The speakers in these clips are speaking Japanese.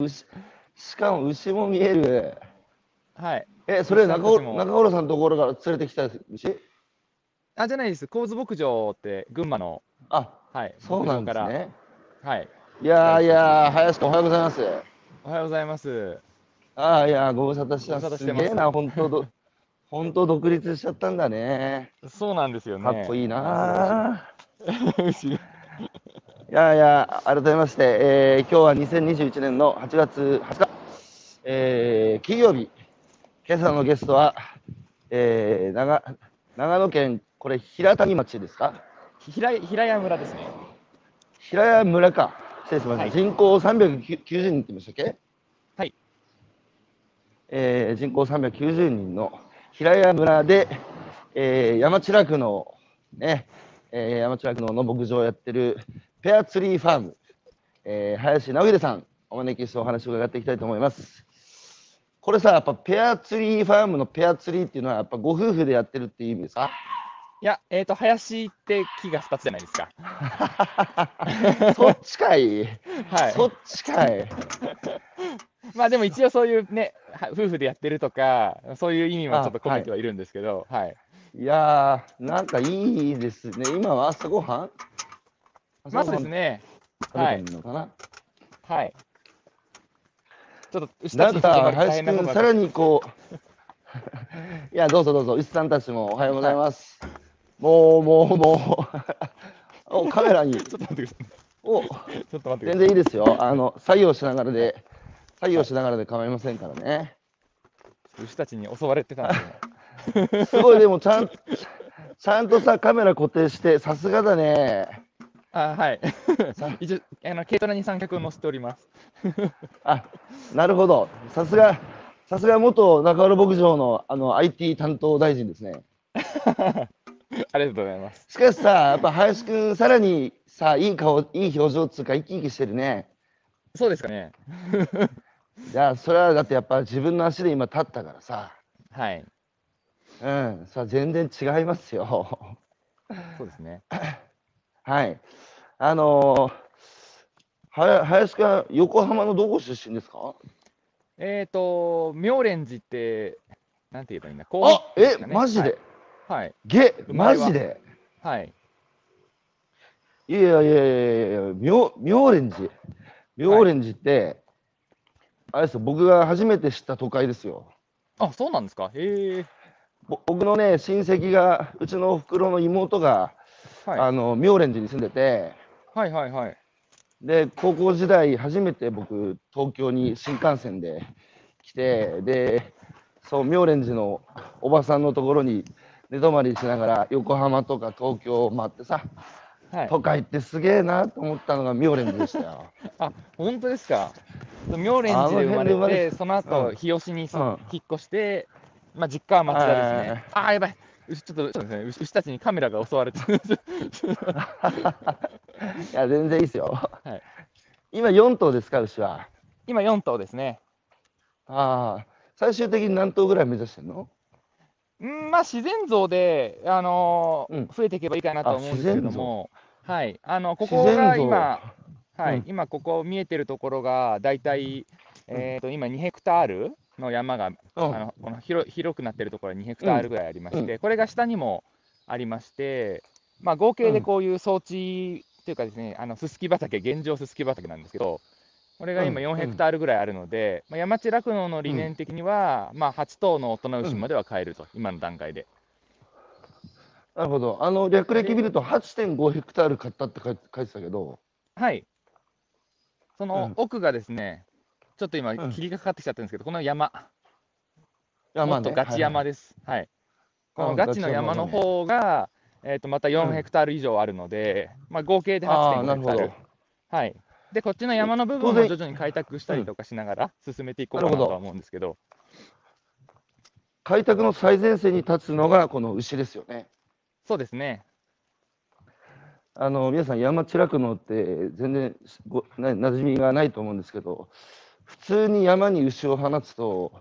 牛しかも牛も見える。はい。え、それ中牛さんたちも中幌さんのところから連れてきた牛？あ、じゃないです。神津牧場って群馬の、あ、はい。そうなんです牧場ね。から。はい。いやーいやー、林君おはようございます。おはようございます。ああ、いやー、ご無沙汰してます。ご無沙汰してますすげえな、本当ど、本当独立しちゃったんだね。そうなんですよね。かっこいいなー。やいや、改めまして、えー今日は2021年の8月20日、えー金曜日、今朝のゲストは、えー長長野県、これ、平谷町ですか？平平谷村ですね。平谷村か。失礼しました。はい人口390人って言いましたっけ？はい。えー人口390人の平谷村で、えー山地区の、ね、えー山地区のの牧場をやってるペアツリーファーム、えー林直秀さん、お招きしてお話を伺っていきたいと思います。これさ、やっぱペアツリーファームのペアツリーっていうのは、やっぱご夫婦でやってるっていう意味ですか？いや、えっ、と、林って木が2つじゃないですか。そっちかい、はい。そっちかい。まあでも一応そういうね、は夫婦でやってるとか、そういう意味もちょっと込めてはいるんですけど、はい。いやー、なんかいいですね。今は朝ごはん？まずですね、はん食べてるのかな、はい。ちょっと牛たちに大林変なさらにこう、いや、どうぞどうぞ、牛さんたちもおはようございます。もう、もう、もう、お カメラに、ちょっと待ってください。おちょっと待って全。然いいですよ。あの、作業しながらで、作業しながらで構いませんからね。牛たちに襲われてたんで。すごい、でも、ちゃん、ちゃんとさ、カメラ固定して、さすがだね。あはい。一応、あの軽トラに三脚を乗せております。あ、なるほど。さすが、さすが元中原牧場のあの IT 担当大臣ですね。ありがとうございます。しかしさ、やっぱ林くん、さらにさ、いい顔、いい表情っつうか、生き生きしてるね。そうですかね。いや、それはだってやっぱ自分の足で今立ったからさ。はい。うん、さ、全然違いますよ。そうですね。はい。あのー、は林くんは横浜のどこ出身ですか？えっ、と、妙蓮寺って、なんて言えばいいんだ？こあ、えうですか、ねマジで、はい。げ、生まれはマジで？はい。はい。いやいやいやいや妙妙蓮寺。妙蓮寺って、あれですよ、僕が初めて知った都会ですよ。あ、そうなんですか？へえ。ぼ僕のね、親戚が、うちのお袋の妹が、はい。あの妙蓮寺に住んでて、はいはいはい。で、高校時代、初めて僕、東京に新幹線で来て、で、そう、妙蓮寺のおばさんのところに寝泊まりしながら、横浜とか東京を回ってさ、はい。都会ってすげえなと思ったのが妙蓮寺でしたよ。あ、本当ですか？妙蓮寺で生まあの辺で生まれれて、その後、うん日吉にそうん引っ越して、まあ、実家は町田ですはいね。あー、やばい。牛ちょっと、そうですね、牛牛たちにカメラが襲われて。る。いや、全然いいですよ。はい。今4頭ですか、牛は？今4頭ですね。ああ、最終的に何頭ぐらい目指してんの？うん、まあ自然像で、あのーうん。増えていけばいいかなと思うんですけれども、はい、あのここが今、はい。うん。今ここ見えてるところがだいたい、えー、と今2ヘクタールの山が、うん。あのこの広広くなってるところは2ヘクタールぐらいありまして、これが下にもありまして、まあ、合計でこういう装置というかですね、あのすすき畑、現状すすき畑なんですけど、これが今うん。4ヘクタールぐらいあるので、まあ、山地酪農の理念的には、まあ、8頭の大人牛までは飼えると、今の段階で。なるほど。あの、略歴見ると8.5ヘクタール買ったって書いて書いてたけど、はい。そうん。の奥がですね、ちょっと今、うん霧がかかってきちゃってるんですけど、この山、いやもっとガチ山で。です。はい。こあのガチの山の方が、えー、とまた4うんヘクタール以上あるので、まあ、合計でああ、8.5なるほどヘクタール。。はい。で、こっちの山の部分当然も徐々に開拓したりとかしながら進めていこうかななるほどとは思うんですけど、開拓の最前線に立つのがこの牛ですよね。そうですね。あの皆さん山地酪農って全然ごな馴染みがないと思うんですけど普通に山に牛を放つと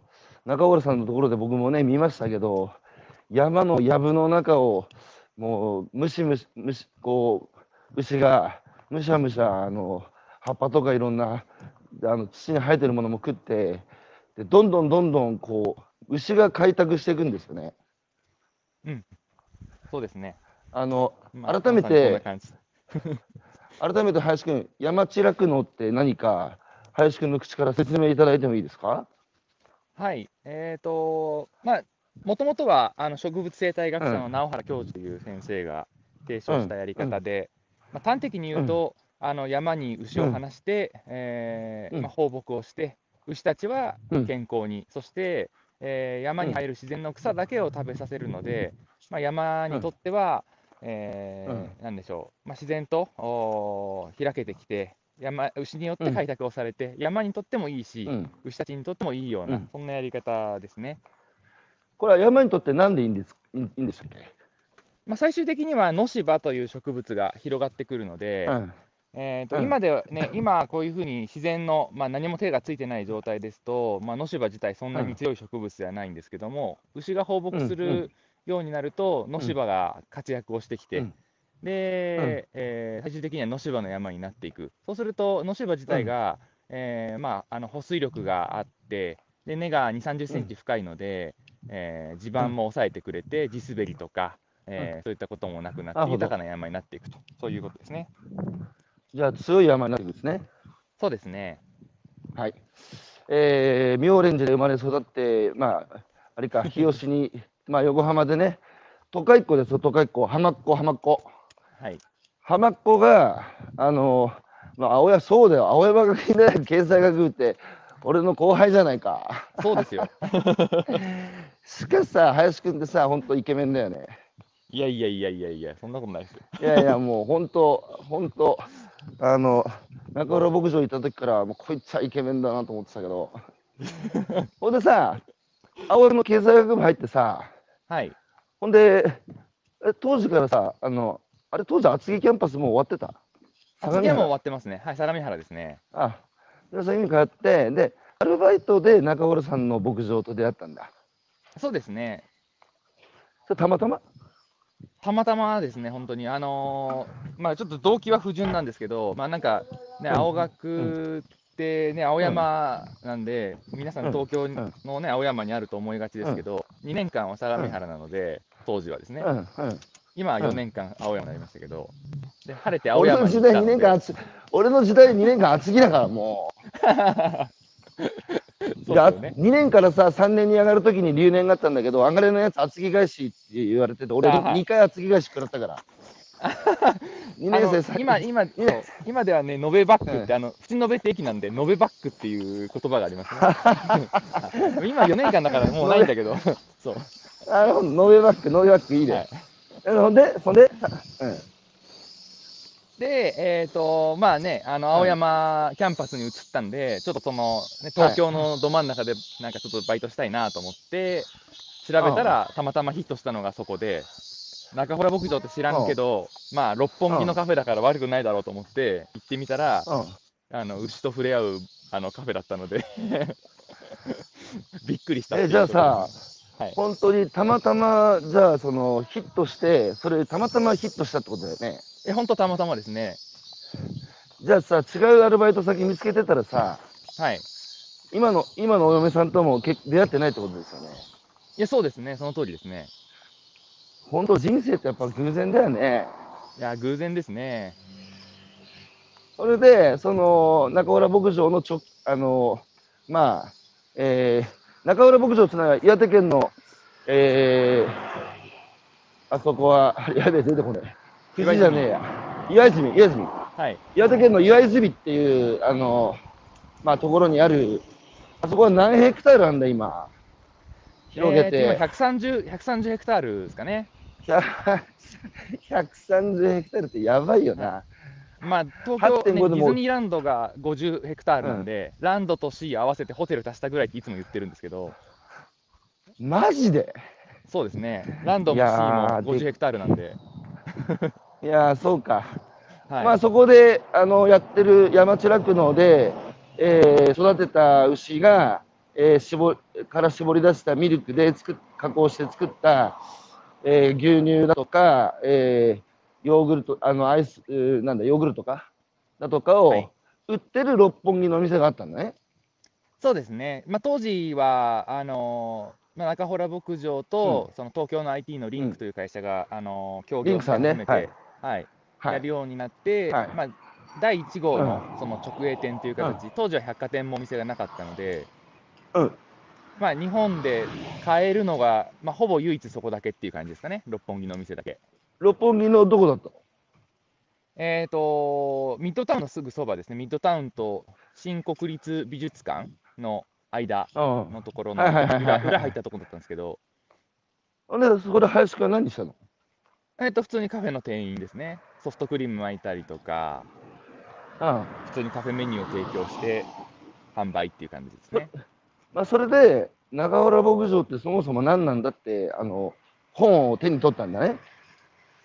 中堀さんのところで僕もね見ましたけど山の藪の中をもうむしむしむしこう牛がむしゃむしゃあの葉っぱとかいろんなであの土に生えてるものも食ってでどんどんどんどんこう牛が開拓していくんですよね。そうですね。あのまあ改めてま 改めて林くん山地酪農って何か林くんの口から説明いただいてもいいですか？はい。えっ、と、まあ、もともとはあの植物生態学者の直原教授という先生が提唱したやり方で、まあ、端的に言うと、あの山に牛を放して、えーうん。まあ、放牧をして、牛たちはうん。健康に、そして、えー山に生える自然の草だけを食べさせるので、まあ、山にとっては、えーなんでしょう、まあ、自然とおー開けてきて、山牛によって開拓をされて、山にとってもいいし、うん。牛たちにとってもいいような、うん。そんなやり方ですね。これは山にとってなんでいいんですいいんでしたっけ、まあ、最終的には野芝という植物が広がってくるので、うん。えーとうん。今ではね、今こういうふうに自然の、まあ、何も手がついてない状態ですと、まあ、野芝自体そんなに強い植物ではないんですけども、牛が放牧すうんうるようになると、野芝が活躍をしてきて、うんで、えー最終的には野芝の山になっていく。そうすると、野芝自体が、えーまあ、あの保水力があって、で根が2、30センチ深いので、えー地盤も抑えてくれて、地滑りとか、えーそういったこともなくなって、豊かな山になっていくと、そういうことですね。じゃあ強い山になっていくんですね。そうですね。はい。えー、妙蓮寺で生まれ育って、まあ、あれか、日吉に、まあ、横浜でね、都会っ子ですよ、都会っ子、浜っ子、浜っ子。はい。浜っ子が、あの、まあ、青山、そうだよ、青山学院大学経済学部って、俺の後輩じゃないか。そうですよ。しかしさ、林くんってさ、本当イケメンだよね。いやいやいやいやいや、そんなことないですよ。いやいや、もう本当、本当、あの、中浦牧場行った時から、もうこいつはイケメンだなと思ってたけど、ほんでさ、青山の経済学部入ってさ、はい。ほんで、え当時からさ、あの、あれ、当時厚木キャンパスもう終わってた？あ次はもう終わってますね。はい、相模原ですね。あ、でそういう意味通って、で、アルバイトで中浦さんの牧場と出会ったんだ。そうですね。それたまたま？たまたまですね、本当に。あのーまあちょっと動機は不純なんですけど、まあなんか、ね、うん青学ってね、青山なんで、皆さん東京んのね、青山にあると思いがちですけど、2年間は相模原なので、当時はですねう。ん、うん。今はうん。4年間青山になりましたけど、で晴れて青俺山の時代2に行ったので。年間厚、俺の時代2年間厚木だから、もう。そうね。2年からさ3年に上がるときに留年があったんだけど上がれのやつ厚木返しって言われてて俺あはい2回厚木返し食らったから。2 あの年生さ今、今、今ではね、延べバックって、あの、口延べって駅なんで、延べバックっていう言葉がありますね。今4年間だからもうないんだけど、そう。あのノーベバックノーベバックいいね、はい。えほんでほんで、うん、で、えっ、と、まあね、あの、青山キャンパスに移ったんで、ちょっとその、ね、東京のど真ん中で、なんかちょっとバイトしたいなと思って、調べたら、たまたまヒットしたのがそこで、中洞牧場って知らんけど、まあ、六本木のカフェだから悪くないだろうと思って、行ってみたら、うん、あの、牛と触れ合う、あの、カフェだったので、びっくりした。っていえうじゃあさはい本当にたまたまじゃあそのヒットしてそれたまたまヒットしたってことだよねえ、本当たまたまですね。じゃあさ違うアルバイト先見つけてたらさはい。今の今のお嫁さんともけ出会ってないってことですよねいや、そうですね。その通りですね。本当人生ってやっぱ偶然だよねいや、偶然ですね。それで、その中浦牧場のちょ、あの、まあ、えー、中浦牧場っていうのは岩手県の、えー、あそこは、やべえ、出てこない。富士じゃねえや。岩泉、岩泉。はい。岩手県の岩泉っていう、あの、まあ、ところにある、あそこは何ヘクタールなんだ、今。広げえーと今て。130、130ヘクタールですかね。100 130ヘクタールってやばいよな。まあ、東京、8.5ね、ディズニーランドが50ヘクタールなんで、ランドとシー合わせてホテル足したぐらいっていつも言ってるんですけど、マジで？そうですね、ランドもシーもーで50ヘクタールなんで、いやー、そうか。はい。まあそこであのやってる山地酪農で、えー育てた牛が、えー絞から絞り出したミルクで作っ加工して作った、えー牛乳だとか、えーヨーグルトあのアイスなんだヨーグルトか？だとかを、はい。売ってる六本木の店があったんだね。そうですね、まあ、当時はあのーまあ、中洞牧場と、その東京の IT のリンクという会社が、あのー協業リンクさんね。始めて、はい。はい。はい。やる。ようになって、はい。まあ、第1号のその直営店という形、当時は百貨店もお店がなかったので、うん。まあ、日本で買えるのが、まあ、ほぼ唯一そこだけっていう感じですかね、六本木のお店だけ。六本木のどこだったの？えー、とミッドタウンのすぐそばですね、ミッドタウンと新国立美術館の間うん。のところの裏裏入ったところだったんですけど、ほんで、そこで林くんは何したの？えー、と普通にカフェの店員ですね、ソフトクリーム巻いたりとか、うん。普通にカフェメニューを提供して、販売っていう感じですね。まあ、それで、中原牧場ってそもそも何なんだって、あの、本を手に取ったんだね。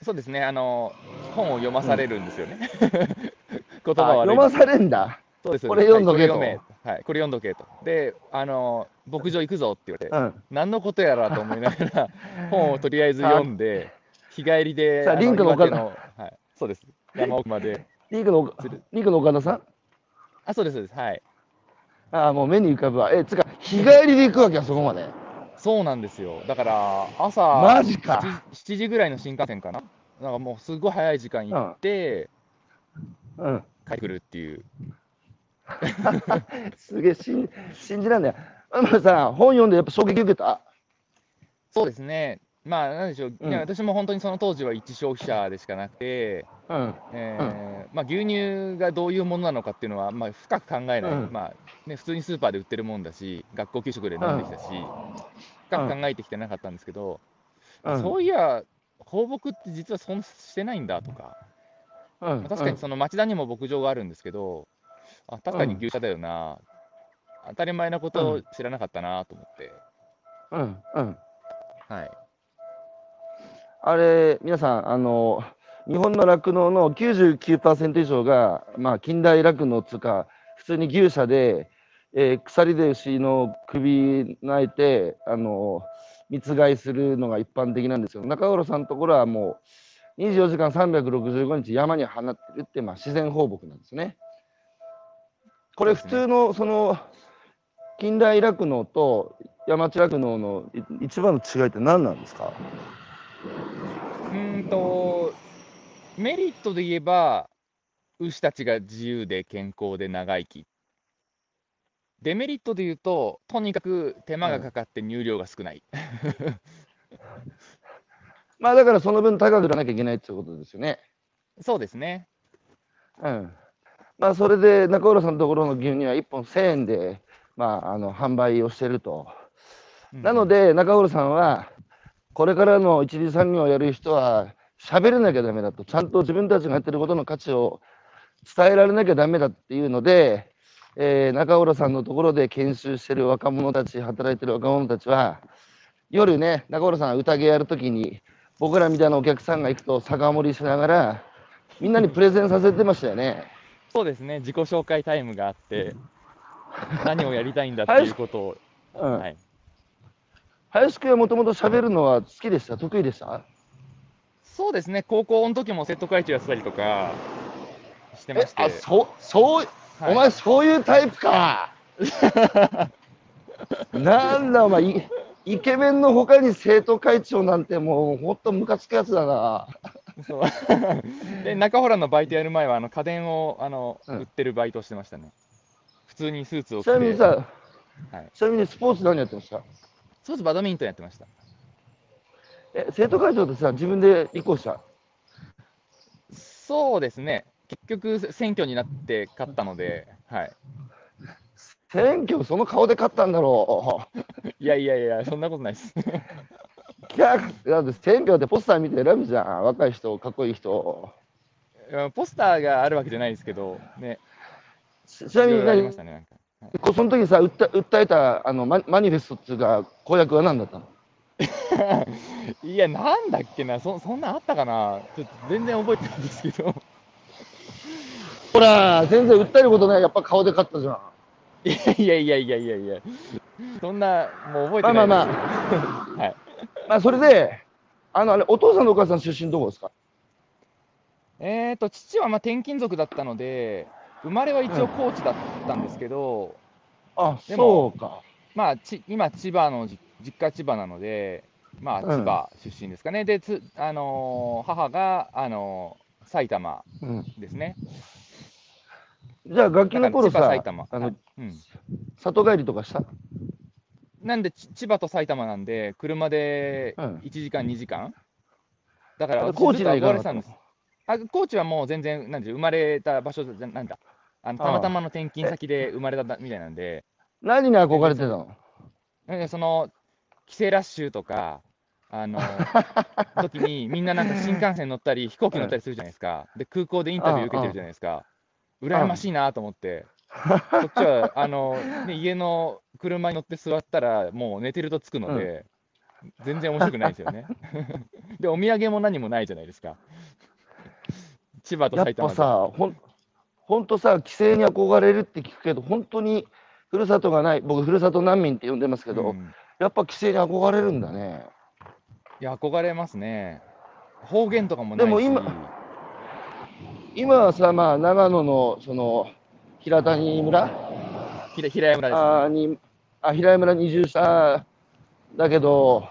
そうですね、あの本を読まされるんですよね。言あ葉悪い読まされんだ。そうですこれ読んどけとはいこれ読めはい、これ読んどけと。で、あの牧場行くぞって言われて、うん。何のことやらと思いながら、本をとりあえず読んで、日帰りで、さリンクの岡田はい、そうです、山奥まで。リークの、リークの岡田さん？あ、そうです、そうです、はい。ああ、もう目に浮かぶわ。え、つうか、日帰りで行くわけや、そこまで。そうなんですよ。だから、朝マジか 7, 7時ぐらいの新幹線かな。なんかもうすごい早い時間行って、うん。帰ってくるっていう。すげえ、信信じらんねえ。まあさ、本読んでやっぱ衝撃受けた？そうですね。まあ、なんでしょう、うん。私も本当にその当時は一消費者でしかなくて、うん。えーまあ、牛乳がどういうものなのかっていうのは、まあ、深く考えない、うん。まあね、普通にスーパーで売ってるもんだし、学校給食で飲んできたし、深く考えてきてなかったんですけど、うん。そういや、放牧って実はそんなしてないんだとか、うん。まあ確かにその町田にも牧場があるんですけど、あ確かに牛舎だよな、当たり前なことを知らなかったなと思って、うん。うん。はい、あれ、皆さん、あの、日本の酪農の99%以上が、まあ、近代酪農つうか、普通に牛舎で、えー鎖で牛の首泣いて、あの、密飼いするのが一般的なんですよ。中浦さんのところはもう、24時間365日山に放ってるって、まあ、自然放牧なんですね。これ、普通の、その、近代酪農と山地酪農のい一番の違いって何なんですか？うーんと、メリットで言えば、牛たちが自由で健康で長生き。デメリットで言うと、とにかく手間がかかって乳量が少ない。まあだからその分高く売らなきゃいけないっていうことですよね。そうですね。うん。まあそれで中浦さんのところの牛乳は1本1000円で、まあ、あの販売をしてると。なので、で中浦さんはこれからの一次産業をやる人は喋れなきゃダメだと。ちゃんと自分たちがやってることの価値を伝えられなきゃダメだっていうので、えー中浦さんのところで研修してる若者たち、働いてる若者たちは、夜ね、中浦さんが宴やるときに、僕らみたいなお客さんが行くと酒盛りしながら、みんなにプレゼンさせてましたよね。そうですね。自己紹介タイムがあって、何をやりたいんだっていうことを、うん。はい。林くんはもともと喋るのは好きでした？得意でした？そうですね。高校の時も生徒会長やってたりとかしてまえし、て。あ、そう、そう、はいお前そういうタイプか。なんだお前、イイケメンの他に生徒会長なんてもうほんとムカつくやつだな。そう で中洞のバイトやる前はあの家電をあの、うん売ってるバイトをしてましたね。普通にスーツを着ちなみにて、さ、はい、ちなみにスポーツ何やってました？スポーツバドミントンやってました。え、生徒会長ってさ、自分で立候補した？そうですね。結局選挙になって勝ったので、はい。選挙その顔で勝ったんだろう。いやいやいや、そんなことないです。いや、だって選挙ってポスター見て選ぶじゃん。若い人、かっこいい人。ポスターがあるわけじゃないですけど、ね、ちちないみに何？ろいろありましたね、なんか。こその時さ、訴え訴えたあのママニフェストっていうか、公約は何だったの？いや、なんだっけな、そそんなんあったかな、ちょっと全然覚えてないんですけど、ほら、全然訴えることない、やっぱ顔で勝ったじゃん。いやいやいやいやいやいや、そんな、もう覚えてまあまあないです。まあ、はい、まあ、それで、あの、あれ、お父さんとお母さん出身どこですか？えーと、父はまあ転勤族だったので、生まれは一応高知だったんですけど、あ、でもそうか。まあ、ち今、千葉のじ実家千葉なので、まあ、うん。千葉出身ですかね、でつ、あのー母が、あのー埼玉うん。ですね。じゃあ、楽器の頃だからさ、千葉埼玉。あのはい、うん、里帰りとかした？なんで、ち千葉と埼玉なんで、車でうん。1時間、2時間？だから、私高知ずっとれてたんです。あ高知はもう全然、なんで生まれた場所じゃなんだ、あのたまたまの転勤先で生まれたみたいなんで、何に憧れてたの？なんでその帰省ラッシュとか、あの 時にみんななんか新幹線乗ったり、飛行機乗ったりするじゃないですか、で空港でインタビュー受けてるじゃないですか、羨ましいなと思って、こっちはあの、ね、家の車に乗って座ったら、もう寝てると着くので、全然面白くないですよね。で、お土産も何もないじゃないですか。千葉とやっ埼玉でぱさ、ほんほんとさ、帰省に憧れるって聞くけど、本当にふるさとがない、僕、ふるさと難民って呼んでますけど、うんやっぱ帰省に憧れるんだね。いや、憧れますね。方言とかも。でも今今はさ、まあ、長野のその平谷村？平山村です、ね。あーにあ平谷村に移住しただけど、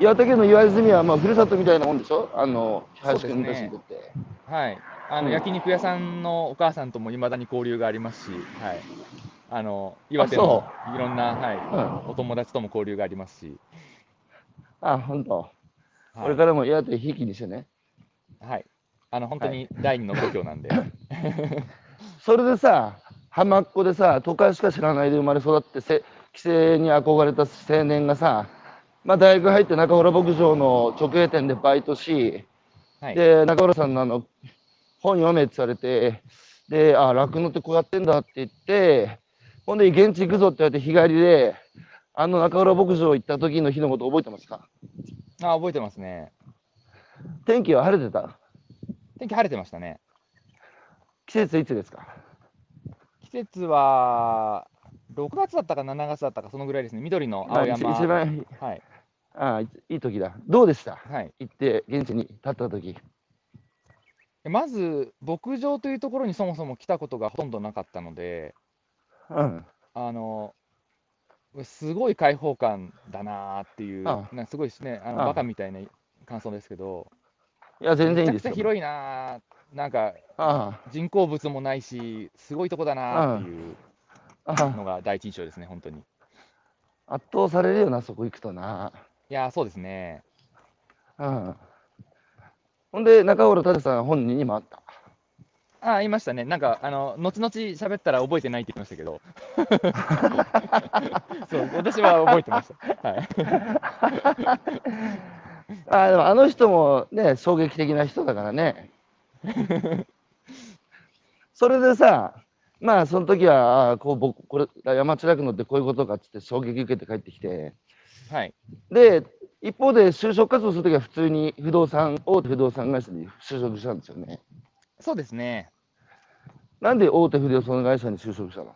岩手県の岩泉はまあふるさとみたいなもんでしょ、あの林君たちにとって。はい。あの、うん焼肉屋さんのお母さんともいまだに交流がありますし、はい。あの、岩手そのいろんな、はい、うん、お友達とも交流がありますし、あ、本当。はいこれからも岩手ひいきにしてね。はい。あの、本当に第二の故郷なんで、それでさ、浜っ子でさ、都会しか知らないで生まれ育ってせ、帰省に憧れた青年がさ、まあ、大学入って中村牧場の直営店でバイトし、はい。で、中村さんのあの本読めって言われて、で、あ、酪農ってこうやってんだって言って、ほんで、現地行くぞって言われて日帰りで、あの中村牧場行った時の日のこと覚えてますか？あ、覚えてますね。天気は晴れてた？天気晴れてましたね。季節いつですか？季節は、6月だったか7月だったか、そのぐらいですね。緑の青山。まあ一一番はい。あいいい時だ。どうでした？はい。行って現地に立った時。まず、牧場というところにそもそも来たことがほとんどなかったので、うん。あの、すごい開放感だなーっていう、あなんかすごいですね、あのあバカみたいな感想ですけど、いや、全然いいめちゃくちゃですよ。広いなー、なんかあ人工物もないし、すごいとこだなーっていうああのが第一印象ですね、本当に。いあ圧倒されるよな、そこ行くとな。やー、そうですね。うん。ほんで、中浦舘さん本人にもあった？ああ、言いましたね。なんか、あの、後々喋ったら覚えてないって言いましたけど。そう、私は覚えてました。はい。あでもあの人もね、衝撃的な人だからね。それでさ、まあその時は、あこう僕これ山地酪農ってこういうことかっつって衝撃受けて帰ってきて、はい。で、一方で就職活動するときは普通に不動産、大手不動産会社に就職したんですよね。そうですね。なんで大手不動産会社に就職したの？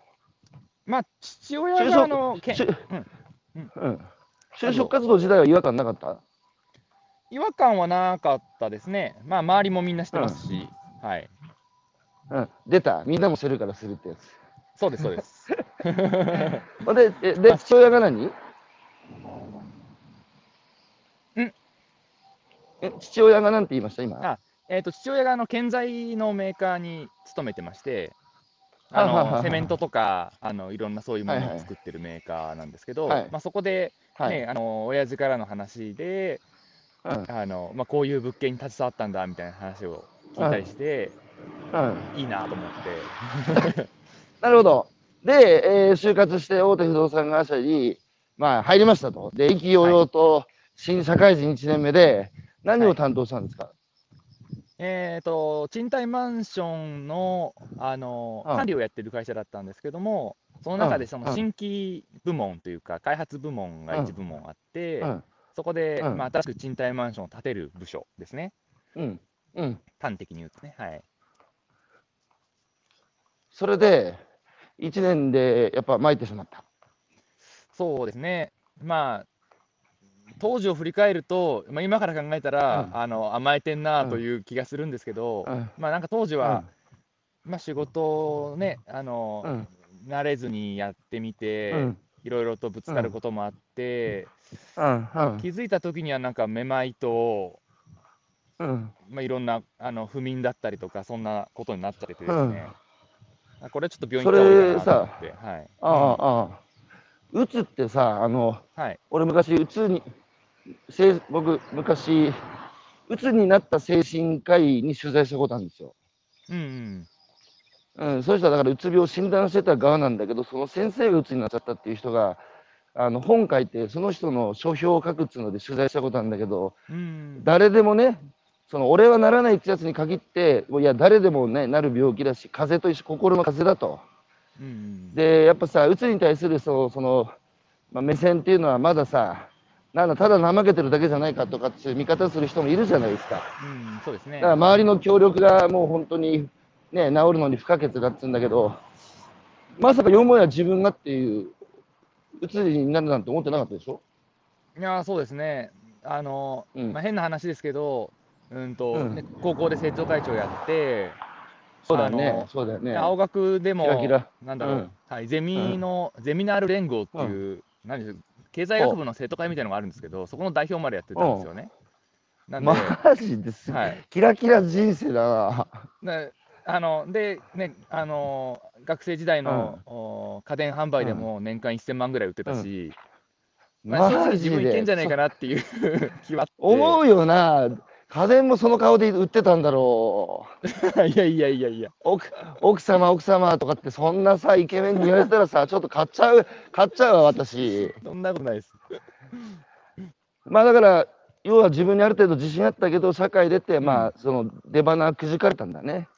まあ、父親が、あの、けうんうん。就職活動自体は違和感なかった？違和感はなかったですね。まあ、周りもみんな知ってますし、はい。うん。出た。みんなもしてるからするってやつ。そうです、そうです。で、えで、父親が何？え、父親が何て言いました今？あえっと、父親があの建材のメーカーに勤めてまして、あははははのセメントとかあのいろんなそういうもはいはいのを作ってるメーカーなんですけど、はいまあ、そこで、はい。ねあの親父からの話で、うん。あのまあ、こういう物件に携わったんだみたいな話を聞いたりして、うん。いいなと思って、なるほど。で、えー就活して大手不動産会社に、まあ、入りましたと。で、意気揚々と新社会人1年目で、何を担当したんですか、えー、と賃貸マンションのあのうん管理をやってる会社だったんですけども、その中でそうんの新規部門というか、開発部門が1部門あって、うん。そこで、うんまあ、新しく賃貸マンションを建てる部署ですね、うん。うん。端的に言うとね。はい、それで、1年でやっぱ参ってしまった？そうですね、まあ、当時を振り返ると、まあ、今から考えたら、うんあの甘えてんなという気がするんですけど、うんまあなんか当時は、まあ、仕事をね、あのうん。慣れずにやってみて、うん。いろいろとぶつかることもあって、うん。うん。気づいた時にはなんかめまいと、うん。まあ、いろんなあの不眠だったりとか、そんなことになっちゃっててですね、あこれちょっと病院行った方がいいかなと思って、はい。ああ、ああ。うつってさ、あの、はい。俺昔、うつに、僕、昔、うつになった精神科医に取材したことあるんですよ。うんうん。うん、そうしたらだからうつ病を診断してた側なんだけど、その先生がうつになっちゃったっていう人が、あの本書いて、その人の書評を書くっていうので取材したことあるんだけど、うん、誰でもね、その俺はならないってやつに限って、いや、誰でもね、なる病気だし、風邪と一緒、心の風邪だと。うんうん、で、やっぱさ、うつに対するそのその、まあ、目線っていうのはまださ、なんだ、ただ怠けてるだけじゃないかとかっていう見方する人もいるじゃないですか。うん、そうですね。だから。周りの協力がもう本当にね、治るのに不可欠だっつうんだけど、まさかよもや自分がっていう、うつになるなんて思ってなかったでしょ？いやーそうですね、あのうん。まあ、変な話ですけど、うんとうん。ね高校で生徒会長やって、そうだよね。そうだよね。青学でも、キラキラ。なんだろう、うん。はい、ゼミの、ゼミナール連合っていう、何でしょう経済学部の生徒会みたいなのがあるんですけど、そこの代表までやってたんですよね。なんで、マジです、はい、キラキラ人生だな。であので、ね、あの学生時代の、お家電販売でも年間1000万ぐらい売ってたし、まあ、正直マジ自分いけんじゃで。ないかなっていう 気は。思うよな。家電もその顔で売ってたんだろう。いやいやいやいや。奥奥様、奥様とかって、そんなさ、イケメンに言われたらさ、ちょっと買っちゃう、買っちゃうわ、私。そんなことないです。まあだから、要は自分にある程度自信あったけど、社会出て、まあ、その出花くじかれたんだね。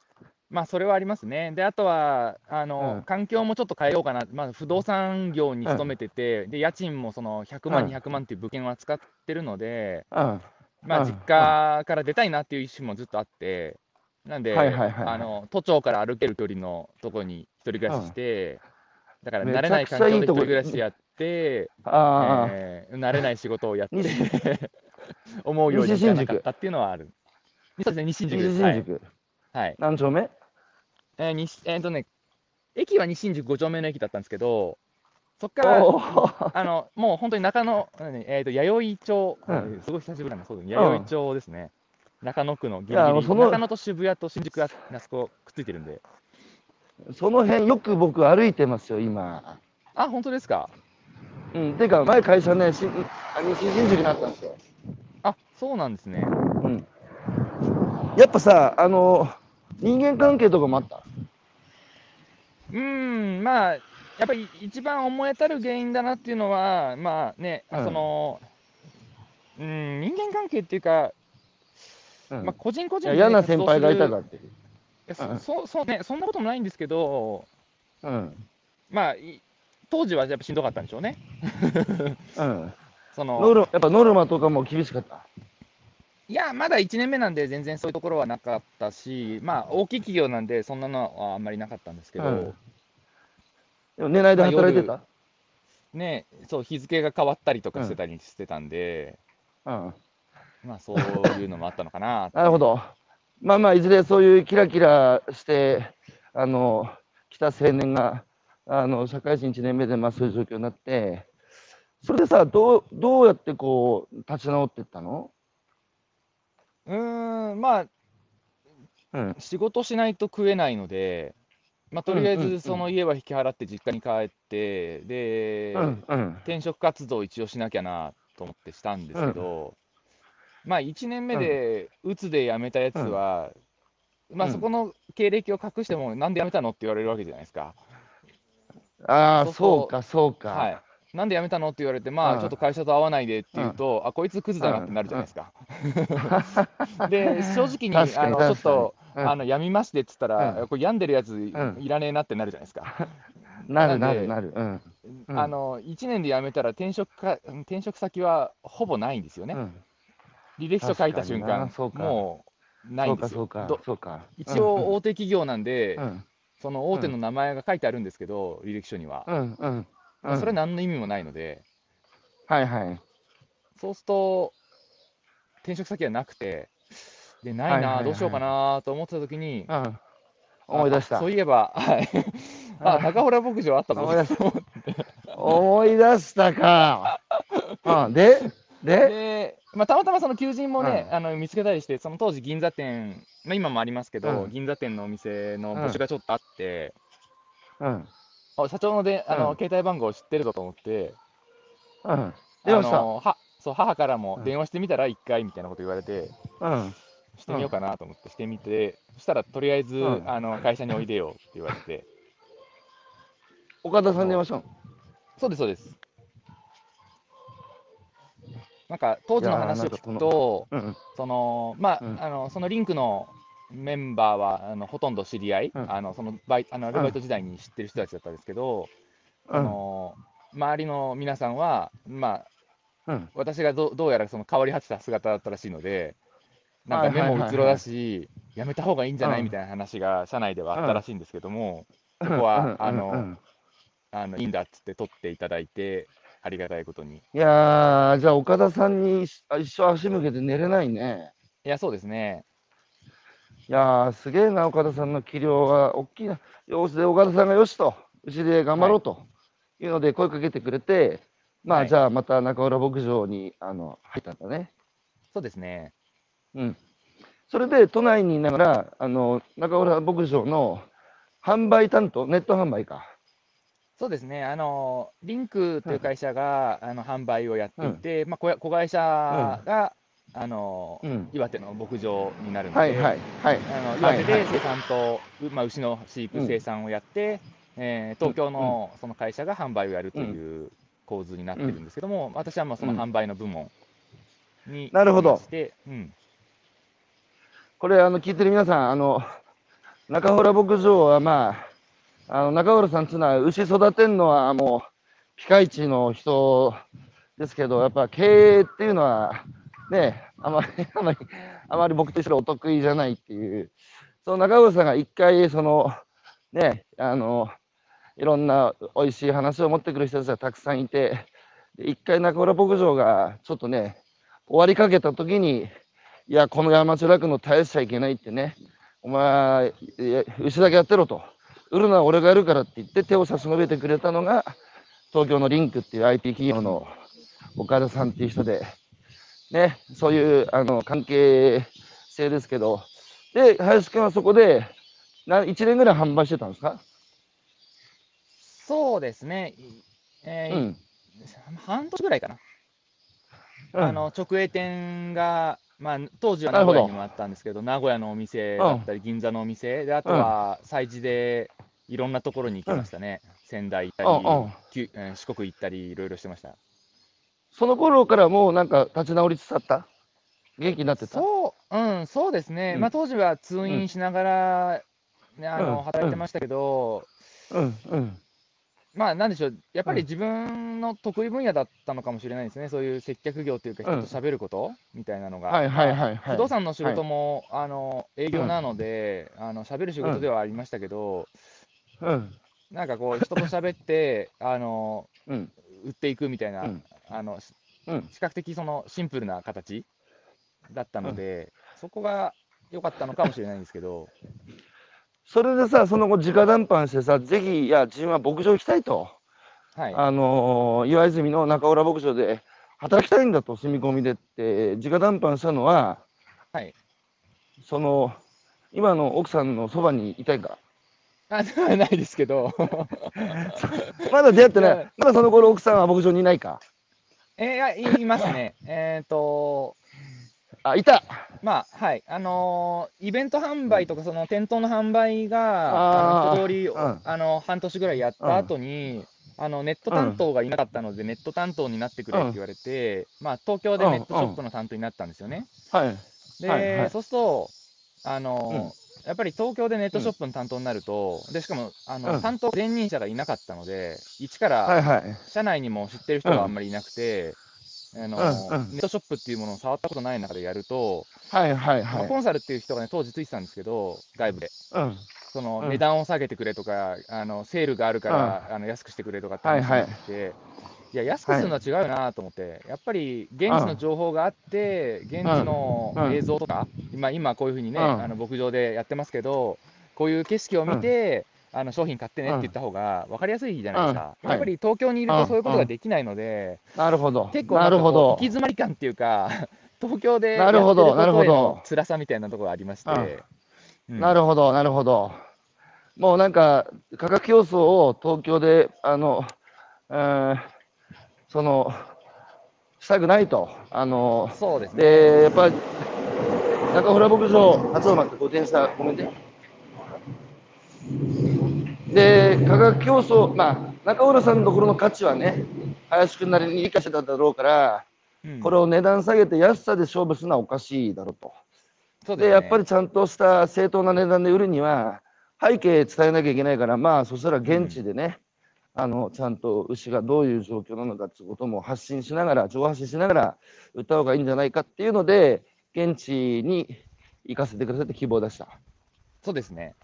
まあ、それはありますね。で、あとは、あの、うん環境もちょっと変えようかな。まあ、不動産業に勤めてて、で、家賃もその100万、うん200万っていう物件を扱ってるので、うん。まあ、うん実家から出たいなっていう意思もずっとあって、なんで、はいはいはいはいあの、都庁から歩ける距離のとこに一人暮らしして、だからめ慣れない環境で一人暮らしやって、えー慣れない仕事をやって西、思うようにいかなかったっていうのはある。そうですね、西新宿西です。新宿。はい。はい何丁目？えー西えーとね、駅は西新宿5丁目の駅だったんですけど、そこからあのもう本当に中野、何えー、と弥生町、うん。えーすごい久しぶりなんだ、そうだね、弥生町ですね、中野区のギリギリ、その中野と渋谷と新宿があそこくっついてるんで、その辺よく僕歩いてますよ、今。あ、本当ですか、うん、てか、前会社ね、しあ西新宿にあったんですよ。あそうなんですね、うん。やっぱさ、あの、人間関係とかもあった？うーん、まあ、やっぱり一番思えたる原因だなっていうのは、まあね、うんその、うん、人間関係っていうか、うんまあ、個人個人嫌な先輩がいたかっていう。うんそそうそうね、そんなこともないんですけど、うん。まあ、い当時はやっぱしんどかったんでしょうね。うん。そのノルやっぱノルマとかも厳しかった？いや、まだ1年目なんで、全然そういうところはなかったし、まあ、大きい企業なんで、そんなのはあんまりなかったんですけど、うんでも寝ないで働いてた、ね、そう、日付が変わったりとかしてたりしてたんで、うん。まあ、そういうのもあったのかな。なるほど。まあまあ、いずれそういうキラキラして、あの、来た青年が、あの、社会人1年目で、まあそういう状況になって、それでさ、どう、どうやってこう、立ち直っていったの？うーん、まあ、うん。仕事しないと食えないので、まあ、とりあえずその家は引き払って実家に帰って、で、うん、うん。転職活動を一応しなきゃなと思ってしたんですけど、まあ1年目でうつで辞めたやつは、まあうんそこの経歴を隠しても、なんで辞めたのって言われるわけじゃないですか。ああ、そうか、そうか。はい。なんで辞めたの？って言われて、まうんあちょっと会社と合わないでって言うと、あ、こいつクズだなってなるじゃないですか。で、正直に、あのちょっと、うんあの辞みましてって言ったら、うんこれ病んでるやつんいらねえなってなるじゃないですか。なるなるなる。あの1年で辞めたら転職か転職先はほぼないんですよね。うん。履歴書書いた瞬間もうないんか、ですよ。そうかど、そうか。一応大手企業なんで、うん、その大手の名前が書いてあるんですけど、履歴書には。うん、うん。うん。それは何の意味もないので、はいはい。そうすると、転職先はなくて、で、ないな、はいはいはいどうしようかなと思ってた時に、うん。思い出したあそういえば、はい。あ、中村牧場あったぞ。思い出した。思い出したか。うん、で、で、で、まあ、たまたまその求人もね、うんあの見つけたりして、その当時、銀座店、まあ、今もありますけど、うん銀座店のお店の募集がちょっとあって、うん、あ社長のであの、うん携帯番号知ってるぞと思って、うん、電話した。あのはそう母からもうん。電話してみたら1回みたいなこと言われて、うん、してみようかなと思ってしてみて、そしたらとりあえず、うん。あの会社においでよって言われて、岡田さんに電話したの？そうです、そうです。なんか当時の話を聞くと、うん、そのまあ、うん。あのそのリンクのメンバーはあのほとんど知り合い、うん。あのそのバイあのアルバイト時代に知ってる人たちだったんですけど、うん、あの周りの皆さんは、まあ、うん、私がどどうやらその変わり果てた姿だったらしいので、なんか目はいはい。はいはいうもつろだし、やめた方がいいんじゃない？うんみたいな話が社内ではあったらしいんですけども、ここはあのうん、あのいいんだっつって取っていただいて、ありがたいことに。いやー、じゃあ岡田さんに一一生足向けて寝れないね。いや、そうですね。いやー、すげえな、岡田さんの器量は大きいな。よしで、岡田さんがよしと、うちで頑張ろうというので声かけてくれて、まあ、はいじゃあまた中浦牧場にあの入ったんだね。そうですね。うん。それで都内にいながら、あの中浦牧場の販売担当、ネット販売か。そうですね、あのリンクという会社が、あの販売をやっていて、まあ、子子会社が、あのうん。岩手の牧場になるので、はいはいはい。あの岩手はいで生産と、うまあ、牛の飼育、うん生産をやって、えー東京のその会社が販売をやるという構図になってるんですけども、私はまあその販売の部門になるほどうん、これ、あの、聞いてる皆さん、あの、中浦牧場は、まあ、あの、中浦さんっていうのは、牛育てるのはもう、ピカイチの人ですけど、やっぱ経営っていうのは、ね、あまり、あまり、あまり僕としてはお得意じゃないっていう、その中浦さんが一回、その、ね、あの、いろんな美味しい話を持ってくる人たちがたくさんいて、一回中浦牧場がちょっとね、終わりかけた時に、いや、この山地楽の絶やしちゃいけないってね、お前、牛だけやってろと、売るのは俺がやるからって言って手を差し伸べてくれたのが、東京のリンクっていう IT 企業の岡田さんっていう人で、ね、そういうあの関係性ですけど、で、林くんはそこで、な1年ぐらい販売してたんですか？そうですね、いえーうん。半年ぐらいかな。うん。あの直営店が、まあ、当時は名古屋にもあったんですけど、名古屋のお店だったり、銀座のお店。で、あとは催事でいろんなところに行きましたね、仙台行ったり、四国行ったり、いろいろしてました。その頃からもうなんか立ち直りつつあった？元気になってた？そう、うん、そうですね、うん。まあ、当時は通院しながら、ねあうん。の働いてましたけど、うん。うん。まあ、なんでしょう、やっぱりうん。自分の得意分野だったのかもしれないですね、そういう接客業というか、うん。人と喋ること？みたいなのが。はいはいまあはい。はい。不動産の仕事も、あの営業なので、あの喋る仕事ではありましたけど、うん。なんかこう、人と喋って、あのうん。売っていくみたいな、うんあのしうん。比較的そのシンプルな形だったので、そこが良かったのかもしれないんですけど、それでさ、その後、直談判してさ、ぜひ、いや、自分は牧場行きたいと、はい、あのー岩泉の中浦牧場で働きたいんだと、住み込みでって、直談判したのは、はい、その、今の奥さんのそばにいたいか。あではないですけど、まだ出会ってないや。まだその頃奥さんは牧場にいないか。えーいやいいますね、えっ、と、あ、いた。まあ、はい、あのーイベント販売とか、その店頭の販売が、ああーのり、うん。あの半年ぐらいやった後に、あのネット担当がいなかったので、ネット担当になってくれって言われて、まあ、東京でネットショップの担当になったんですよね。はい。で、はい。はい。そうすると、あのーやっぱり東京でネットショップの担当になると、でしかもあの、うん担当前任者がいなかったので、一から、はいはい。社内にも知ってる人があんまりいなくて、あのうんうんネットショップっていうものを触ったことない中でやると、はいはいはい。まあコンサルっていう人がね、当時ついてたんですけど、外部で。うん。そのうん値段を下げてくれとか、あのセールがあるから、あの安くしてくれとかって話になってきて、いや、安くするのは違うよなと思って、やっぱり現地の情報があって、現地のうん。映像とか、今、今こういうふうにね、うん。あの牧場でやってますけど、こういう景色を見て、あの商品買ってねって言った方が分かりやすいじゃないですか、やっぱり東京にいるうん。とそういうことができないので、なるほど。結構なるほど。行き。詰まり感っていうか、東京でやなるってることへほどなるほど。の辛さみたいなところがありまして、うん。なるほど、なるほど。もうなんか、価格競争を東京で、あの、うん、その、したくないと。あの、そうですね。で、やっぱり、中村牧場、あ、ちょって、こう電車、ごめんね。で、価格競争、まあ、中村さんのところの価値はね、林くんなりに生かしてただろうから、うんこれを値段下げて安さで勝負するのはおかしいだろうと。で、そうですねやっぱりちゃんとした正当な値段で売るには、背景伝えなきゃいけないから、まあ、そしたら現地でね、あの、ちゃんと牛がどういう状況なのかっていうことも発信しながら、情報発信しながら、売った方がいいんじゃないかっていうので、現地に行かせてくださいって希望を出した。そうですね。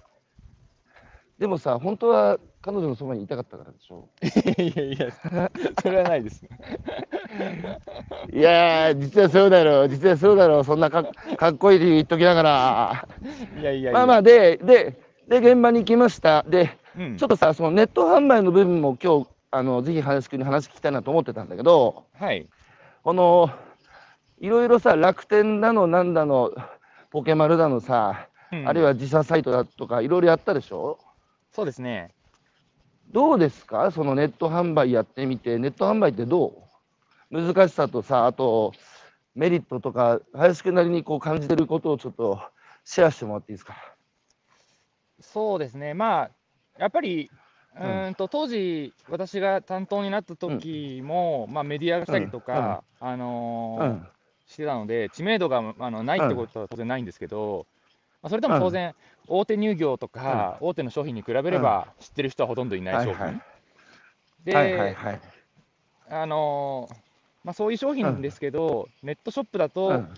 でもさ、本当は彼女のそばにいたかったからでしょ。いやいや、それはないです。いやー、実はそうだろう、実はそうだろう、そんなかかっこいい理由言っときながら。いやいやいや。まあまあ、で、で、で、現場に行きました。で、うんちょっとさ、そのネット販売の部分も今日、あの、ぜひ林くんに話聞きたいなと思ってたんだけど、はい。この、いろいろさ、楽天だの、なんだの、ポケマルだのさ、うんあるいは自社サイトだとか、いろいろやったでしょ？そうですね。どうですか？そのネット販売やってみて、ネット販売ってどう？難しさとさ、あと、メリットとか、林くんなりにこう感じてることをちょっとシェアしてもらっていいですか？そうですね。まあ、やっぱり、ううんと当時、私が担当になった時も、まあ、メディアがしたりとか、あのーうん。してたので、知名度があのないってことは当然ないんですけど、まあ、それでも当然、大手乳業とか、大手の商品に比べれば、知ってる人はほとんどいない商品。で。あのーまあ、そういう商品ですけど、ネットショップだと、うん。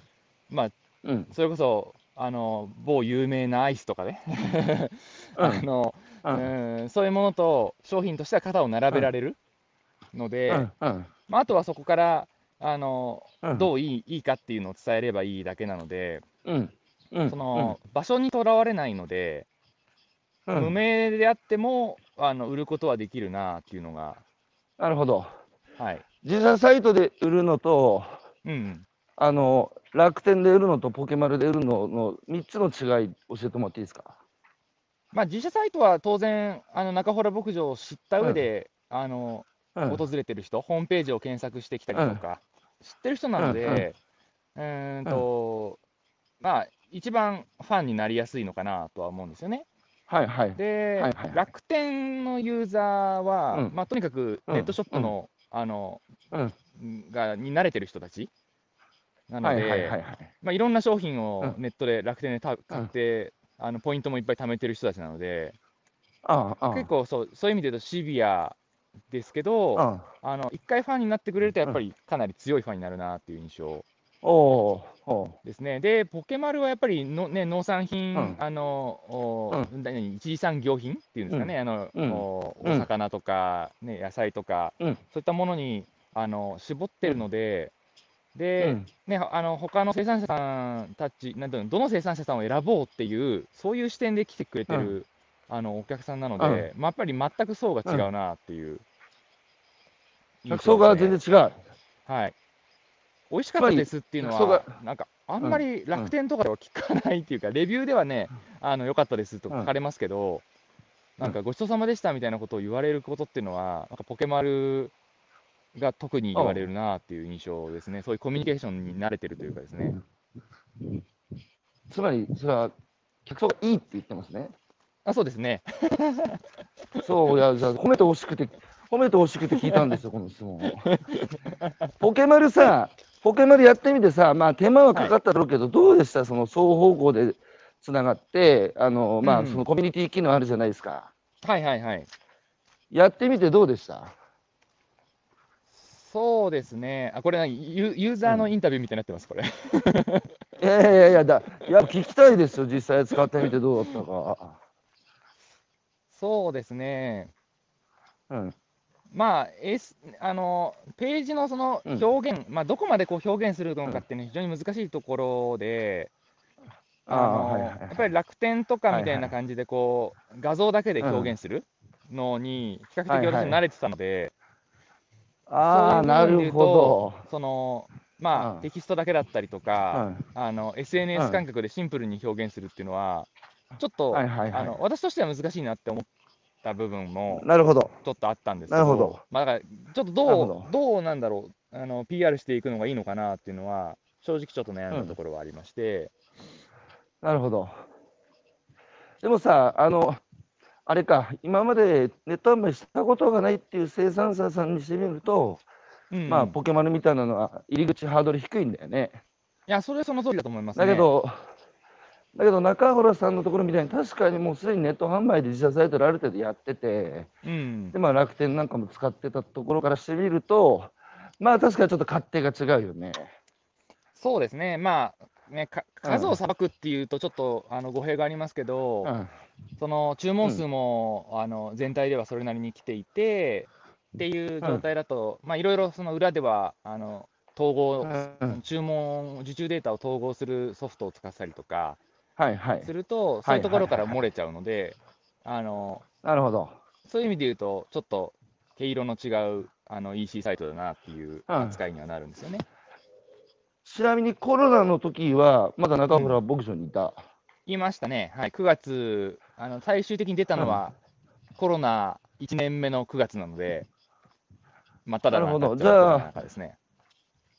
まあ、うん。それこそ、あの某有名なアイスとかね、あのうん。うん。そういうものと商品としては肩を並べられるので。まあ、あとはそこからあのうん。どういいいいかっていうのを伝えればいいだけなので。その場所にとらわれないので、うん、無名であってもあの売ることはできるなっていうのが、なるほど。はい。自社サイトで売るのと、うん、あの、楽天で売るのとポケマルで売るのの3つの違い教えてもらっていいですか？まあ、自社サイトは当然、あの中洞牧場を知った上で、あのうん。訪れてる人、ホームページを検索してきたりとか、知ってる人なので、うーんと、まあ、一番ファンになりやすいのかなとは思うんですよね。はいはい。で、はいはい楽天のユーザーは、うんまあ、とにかくうんネットショップの,、あのうん。がに慣れてる人たちなので、はいはいはいはい。まあ、いろんな商品をうんネットで楽天でた買って、あのポイントもいっぱい貯めてる人たちなので、ああ、ああ。結構そうそういう意味で言うとシビアですけど、ああ。あの一回ファンになってくれると、やっぱりかなり強いファンになるなっていう印象おですね。で、ポケマルはやっぱりの、ね、農産品、うん。あのお何一次産業品っていうんですかね、あのうん。おうん。お魚とか、ね、野菜とか、うん。そういったものにあの絞ってるので、うで、ん。ね、あの他の生産者さんたちなんどの生産者さんを選ぼうっていう、そういう視点で来てくれてる、あのお客さんなので、まあ、やっぱり全く層が違うなっていう印象ですね、客層が全然違う。はい。美味しかったですっていうのは、なんか、あんまり楽天とかでは聞かないっていうか、レビューではね、あの、良かったですと書かれますけど、なんか、ごちそうさまでしたみたいなことを言われることっていうのは、なんか、ポケマルが特に言われるなっていう印象ですね。そういうコミュニケーションに慣れてるというかですね。つまり、それは、客層がいいって言ってますね。あ、そうですね。そう、いや、じゃあ褒めてほしくて、褒めてほしくて聞いたんですよ、この質問を。ポケマルさ、ポケマルやってみてさ、まあ手間はかかっただろうけど、どうでした？その双方向でつながって、あの、まあ、うんそのコミュニティ機能あるじゃないですか。はいはいはい。やってみてどうでした？そうですね。あ、これ何ユ、ユーザーのインタビューみたいになってます、これ。いやいやいやだいや聞きたいですよ、実際使ってみてどうだったか。そうですね。うん。まあ、S、あのページのそのうん表現、まあ、どこまでこう表現するのかっていうのは非常に難しいところで、ああのーはいはいはいやっぱり楽天とかみたいはいはない感じでこう、画像だけで表現するのに比較的はいはい私慣れてたので、ああ、なるほど。そのまあ、うん。テキストだけだったりとか、うん。あのう SNS ん。感覚でシンプルに表現するっていうのは、ちょっと、はいはいはい。あの私としては難しいなって思った部分もなるほど。ちょっとあったんですけなるほど。まあ、だからちょっとなるど。うどうなんだろうあの、PR していくのがいいのかなっていうのは、正直ちょっと悩んだところはありまして、なるほど。でもさ、あの、あれか、今までネット販売したことがないっていう生産者さんにしてみると、うんまあ、ポケマルみたいなのは入り口ハードル低いんだよね。いや、それはその通りだと思いますね。だけど、だけど中原さんのところみたいに確かにもうすでにネット販売で自社サイトである程度やってて、うんで、まあ楽天なんかも使ってたところからしてみると、まあ確かにちょっと勝手が違うよね。そうですね、まあ、ね、数をさばくっていうと、ちょっとあの語弊がありますけど、うん。その注文数も、あの全体ではそれなりに来ていて、っていう状態だと、まあいろいろその裏ではあの統合、うん注文、受注データを統合するソフトを使ったりとかはいはいす。ると、そういうところから漏れちゃうので、あのなるほど。そういう意味で言うと、ちょっと毛色の違うあの EC サイトだなっていううん扱いにはなるんですよね。ちなみにコロナの時は、まだ中村牧場にいた？言いましたね、はい、9月、あの最終的に出たのは、コロナ1年目の9月なので、まただなるほどなじゃあ中ですね。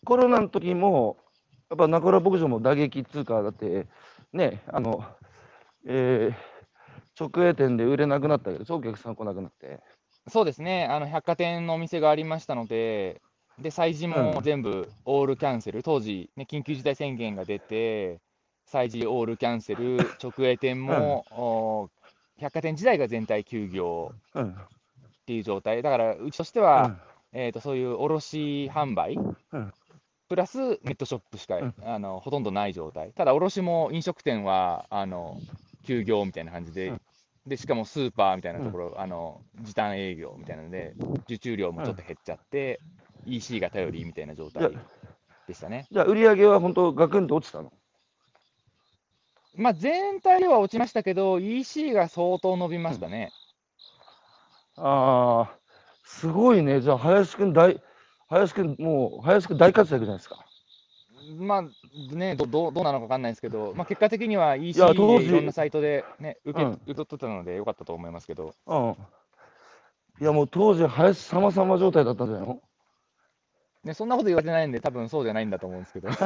コロナの時も、やっぱ中村牧場も打撃っつうか、だって、ね、あの、えー直営店で売れなくなったけど、お客さん来なくなって。そうですね、あの百貨店のお店がありましたので、で催事もうん全部オールキャンセル、当時、ね、緊急事態宣言が出て、催事オールキャンセル、直営店も、お百貨店自体が全体休業うん。っていう状態、だからうちとしては、えー、とそういう卸販売、うん。プラスネットショップしか、うん。あのほとんどない状態、ただ卸も飲食店はあの休業みたいな感じで、うん。でしかもスーパーみたいなところ、あの時短営業みたいなので、受注量もちょっと減っちゃって、EC が頼りみたいな状態でしたね。じゃあ、売り上げは本当、ガクンと落ちたの？まあ、全体では落ちましたけど、EC が相当伸びましたね。ああ、すごいね。じゃあ、林くん大、林くん、もう、林くん大活躍じゃないですか。まあね、どどうどうなのか分かんないですけど、まあ、結果的には EC でいろんなサイトで、ね、受け、うん受け取ってたのでよかったと思いますけど、うん。いや、もう当時、林様々状態だったんじゃないの？ね、そんなこと言われてないんで、多分そうじゃないんだと思うんですけど。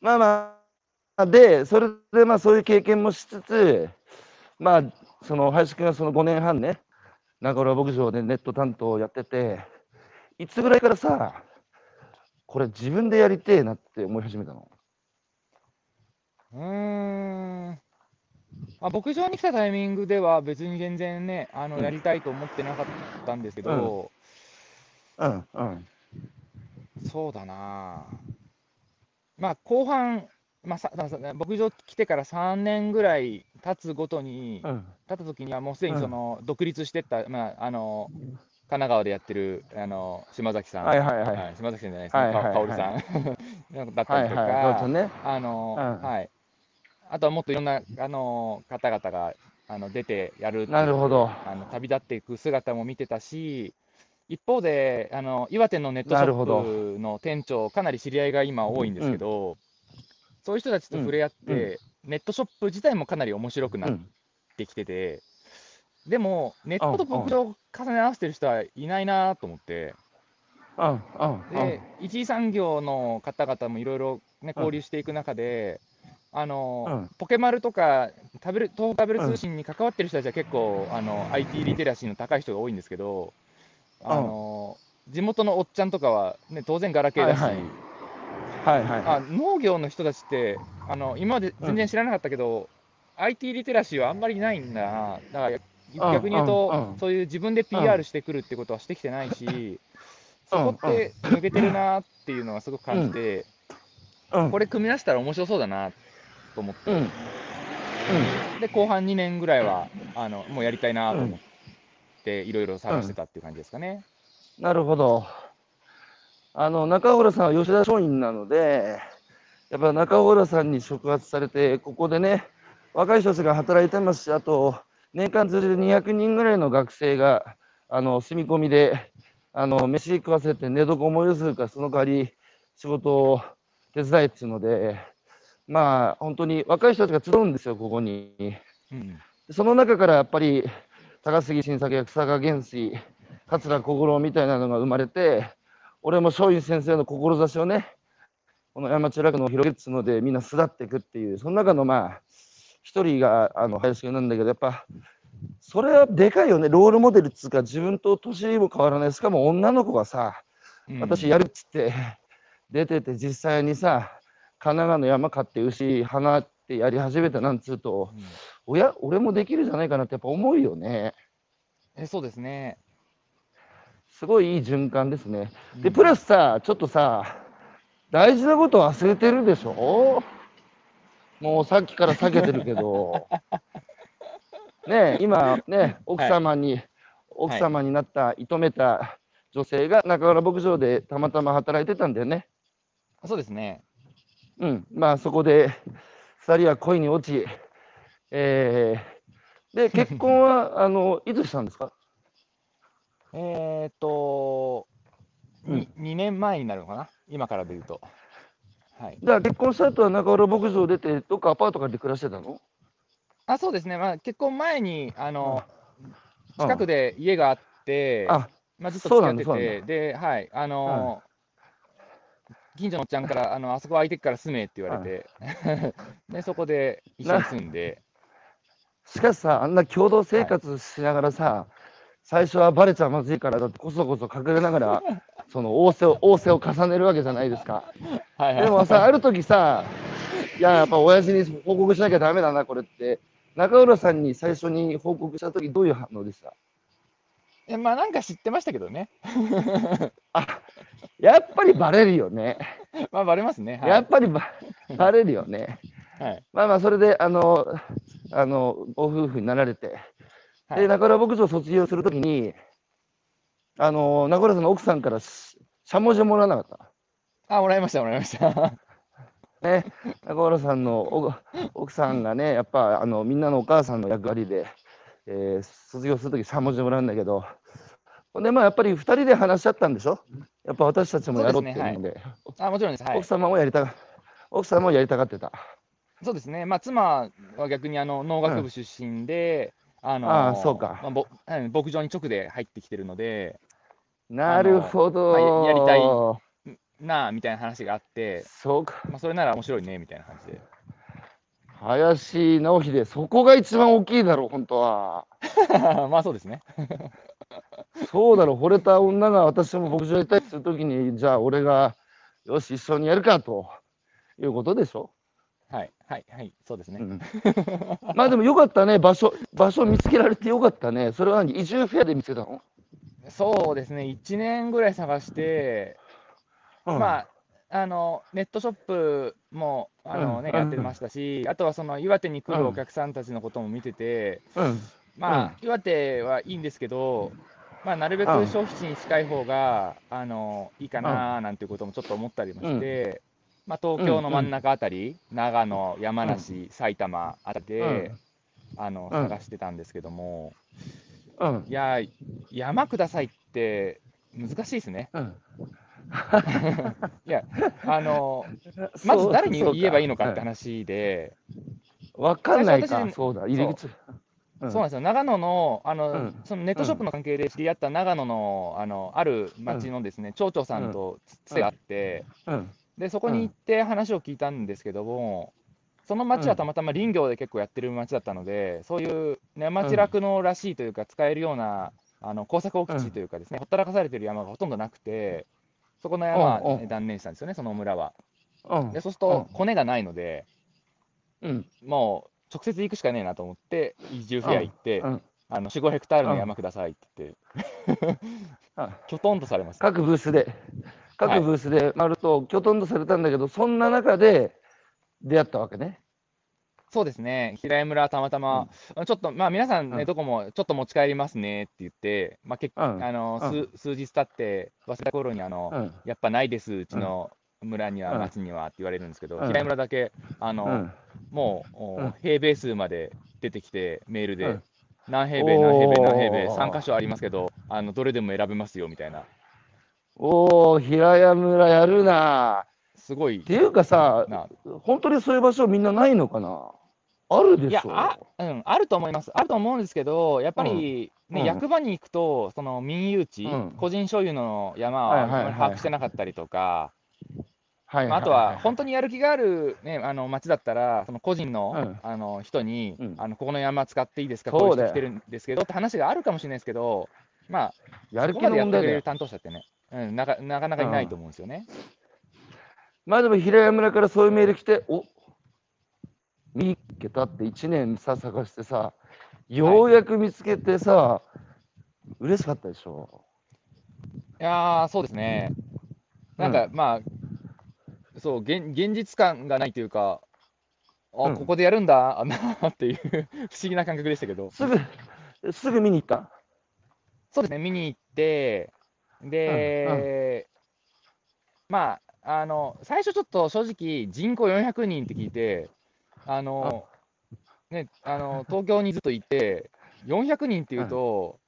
まあまあ、で、それでまあそういう経験もしつつ、まあ、その林くんはその5年半ね、中村牧場でネット担当をやってて、いつぐらいからさ、これ自分でやりてえなって思い始めたの？うーん。まあ、牧場に来たタイミングでは別に全然ね、あのうんやりたいと思ってなかったんですけど、うん、うん、そうだな。まあ後半、まあ、さ牧場来てから3年ぐらい経つごとに、うん。経った時にはもうすでにうん。その独立してった、まあ、あの神奈川でやってるあの島崎さん、はいはいはい。はい島崎さんじゃないですね、はいはいはい。かおるさん。だったりとか、はいはい、ね。あの、うん。はい、あとはもっといろんなあの方々があの出てやるなるほど。あの旅立っていく姿も見てたし、一方で、あの岩手のネットショップの店長、かなり知り合いが今多いんですけど、そういう人たちと触れ合って、ネットショップ自体もかなり面白くなっうん。てきてて、でも、ネットと牧場を重ね合わせてる人はいないなと思って、うん、うん、うん。で、一次産業の方々もいろいろね交流していく中で、あのうん。ポケマルとか食べる東北食べる通信に関わってる人たちは結構、あの IT リテラシーの高い人が多いんですけど、あの地元のおっちゃんとかは、ね、当然ガラケーだし、はいはい。はいはあ農業の人たちってあの今まで全然知らなかったけど、IT リテラシーはあんまりないんだな、だから逆に言うと、うんうん。そういう自分で PR してくるってことはしてきてないし、そこって抜けてるなっていうのはすごく感じて、これ組み出したら面白そうだなと思って、うん、うん。で後半2年ぐらいはあのもうやりたいなと思って、いろいろ探してたっていう感じですかね。なるほど。あの中浦さんは吉田松陰なので、やっぱ中浦さんに触発されて、ここでね、若い人たちが働いてますし、あと、年間通じて200人ぐらいの学生が、あの、住み込みで、あの、飯食わせて寝床思いするから、その代わり仕事を手伝いっていうので、まあ、本当に若い人たちが集うんですよ、ここに。うんその中からやっぱり、高杉晋作や草加元帥、桂小五郎みたいなのが生まれて、俺も松陰先生の志をね、この山中楽のを広げるっつうので、みんな巣立っていくっていう、その中のまあ、一人があの林くんなんだけど、やっぱ、それはでかいよね、ロールモデルっつうか、自分と年も変わらない、しかも女の子がさ、うん。私やるっつって、出てて、実際にさ、神奈川の山買って牛放ってやり始めたなんつうと、うんおや、俺もできるじゃないかなってやっぱ思うよね。えそうですね。すごいいい循環ですね。で、うんプラスさ、ちょっとさ、大事なこと忘れてるでしょ？もうさっきから避けてるけど。ねえ今ね、奥様に、奥様になった、射止めた女性が中原牧場でたまたま働いてたんだよね。そうですね。うん。まあそこで、二人は恋に落ち、えー、で、結婚は、あの、いつしたんですか？えーっと、うん。に2年前になるのかな、今からで言うと。はい、じゃあ結婚した後は中原牧場出て、どっかアパートからで暮らしてたの？あそうですね、まあ、結婚前にあのうん。近くで家があって、あ、まあ、ずっとそう付き合ってなんだそうなんて、で、はい、あの近所のおっちゃんから、あのあそこ空いてっから住めって言われて、でそこで一緒に住んで、しかしさ、あんな共同生活しながらさ、最初はバレちゃまずいから、だってこそこそ隠れながら、その仰せを、仰せを重ねるわけじゃないですか。はいはいでもさ、ある時さ、いや、やっぱ親父に報告しなきゃダメだな、これって。中浦さんに最初に報告した時どういう反応でした？えまあ、なんか知ってましたけどね、やっぱりバレるよね。まあ、バレますね。はいやっぱりババレるよね。はいまあまあ、それで、あの、あの、ご夫婦になられて、はいで、中浦牧場を卒業するときに、あの、中浦さんの奥さんからししゃもじをもらわなかっあ、もらいました、もらいました。た。ね、中浦さんのお奥さんがね、やっぱ、あの、みんなのお母さんの役割で、えー卒業するときしゃもじをもらうんだけど、ほんで、まあ、やっぱり二人で話し合ったんでしょ？やっぱ私たちもやろうっていうので、あもちろんです、はい奥。様もやりたが、奥様もやりたがってた。そうですね、まあ、妻は逆にあの農学部出身で、あのああそうかまあぼうん牧場に直で入ってきてるので、なるほど。まあややりたいなあみたいな話があって、そうか。まあ、それなら面白いねみたいな感じで。林直秀、そこが一番大きいだろう、本当は。まあそうですね。そうだろう、惚れた女が私も牧場やりたいってするときに、じゃあ俺が、よし、一緒にやるかということでしょ。はい、はい、はい、そうですね。うん、まあでもよかったね、場所、場所見つけられてよかったね。それは何？移住フェアで見つけたの、そうですね、1年ぐらい探して、うん。まあ、あのネットショップもあの、ねうん。やってましたし、あとはその岩手に来るお客さんたちのことも見てて、うん、まあ、岩手はいいんですけど、まあ、なるべくうん。消費地に近い方が、あのいいかななんていうこともちょっと思ったりもして、まあ、東京の真ん中あたり、長野、山梨、埼玉あたりで、あのうん。探してたんですけども、うん、いや、山くださいって難しいですね。うん。いや、あのまず誰に言えばいいのかって話。話で、うんわかんないか。そうだ、入り口。う。ん。そうなんですよ、長野のあの、うん。そのネットショップの関係で知り合った長野のあのある町のですね、町長さんとつてがあって、うん、で、そこに行って話を聞いたんですけども、その町はたまたま林業で結構やってる町だったので、そういうね町酪農らしいというか、使えるようなあの耕作置地というかですね、ほったらかされてる山がほとんどなくて、そこの山は、うんうん。ね断念したんですよね、その村は。うん。で、そうすると、コネがないので、うん、もう直接行くしかねえなと思って、移住フェア行って、うん。あの4、5ヘクタールの山くださいって言って、あきょとん とされます。各ブースで、はい各ブースで回ると、きょとんとされたんだけど、そんな中で出会ったわけね。そうですね、平井村、たまたま、ちょっと、まあ、皆さんね、うん。どこもちょっと持ち帰りますねって言って、まあ、結うん。あのう数数日経って、忘れた頃にあの、うん、やっぱないです、うちの村には、うん町にはって言われるんですけど、うん。平井村だけ、あの、うん。もう、平米数まで出てきて、メールで、うん。何平米、何平米、何平米、おー。3箇所ありますけど、あのどれでも選べますよみたいな、おお、平屋村やるな。すごい。っていうかさ、な。本当にそういう場所みんなないのかな？あるでいやしょあうん、あると思います、あると思うんですけど、やっぱり、ねうん。役場に行くと、その民有地、うん。個人所有の山は把握してなかったりとか、はいまあ、あとは本当にやる気がある、ね、あの町だったら、その個人の,、うん。あの人に、うん。あの、ここの山使っていいですか、こういう人来てるんですけどって話があるかもしれないですけど、まあ、やる気の問題だよ。れる担当者ってね、うん、なかなかなかいないと思うんですよね。まあでも平屋村からそういうメール来て、お見っけたって1年さ探してさ、ようやく見つけてさ、嬉しかったでしょ？いやー、そうですね。なんか、まあ、そう現、現実感がないというか、あ、うんここでやるんだ、あなっていう不思議な感覚でしたけど、すぐ、すぐ見に行った？そうですね、見に行って、で、まあ、あの、最初ちょっと正直、人口400人って聞いて、あの、ね、あの、東京にずっといて、400人っていうと、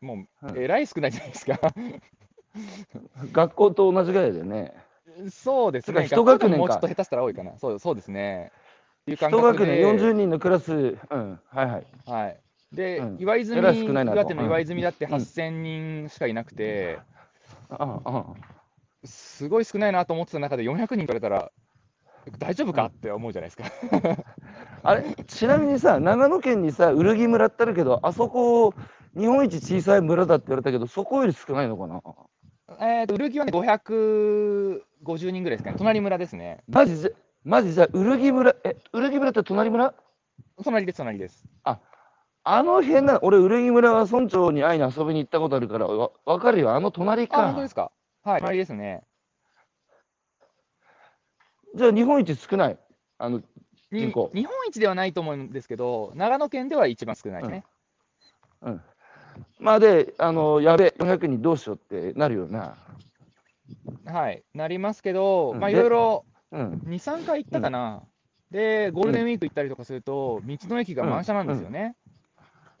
もう、うんえらい少ないじゃないですか。学校と同じぐらいだよね。そうですね。一学年かもうちょっと下手したら多いかな。そうそうですね。っていう感一学年40人のクラス、うん、はいはい。はい。で、うん岩泉、岩手の岩泉だってうん8000人しかいなくて、ああすごい少ないなと思ってた中で400人取れたら、大丈夫かって思うじゃないですか。あれ？ちなみにさ、長野県にさ、古着村ってあるけど、あそこ、日本一小さい村だって言われたけど、そこより少ないのかな？えっと、はね、550人ぐらいですかね。隣村ですね。マジじゃ、マジじゃあ、古着村、え、古着村って隣村？隣です、隣です。あの辺な、俺、古着村は村長に会いに遊びに行ったことあるから、わわかるよ、あの隣あ、本当かで。すか？はい、隣ですね。じゃあ、日本一少ない？あの、に人口日本一ではないと思うんですけど、長野県では一番少ないですね。うん。まあ、で、あの、やべえ、400人どうしようってなるよな。はい、なりますけど、まあ、いろいろうん。2、3回行ったかな、で、ゴールデンウィーク行ったりとかすると、道の駅が満車なんですよね。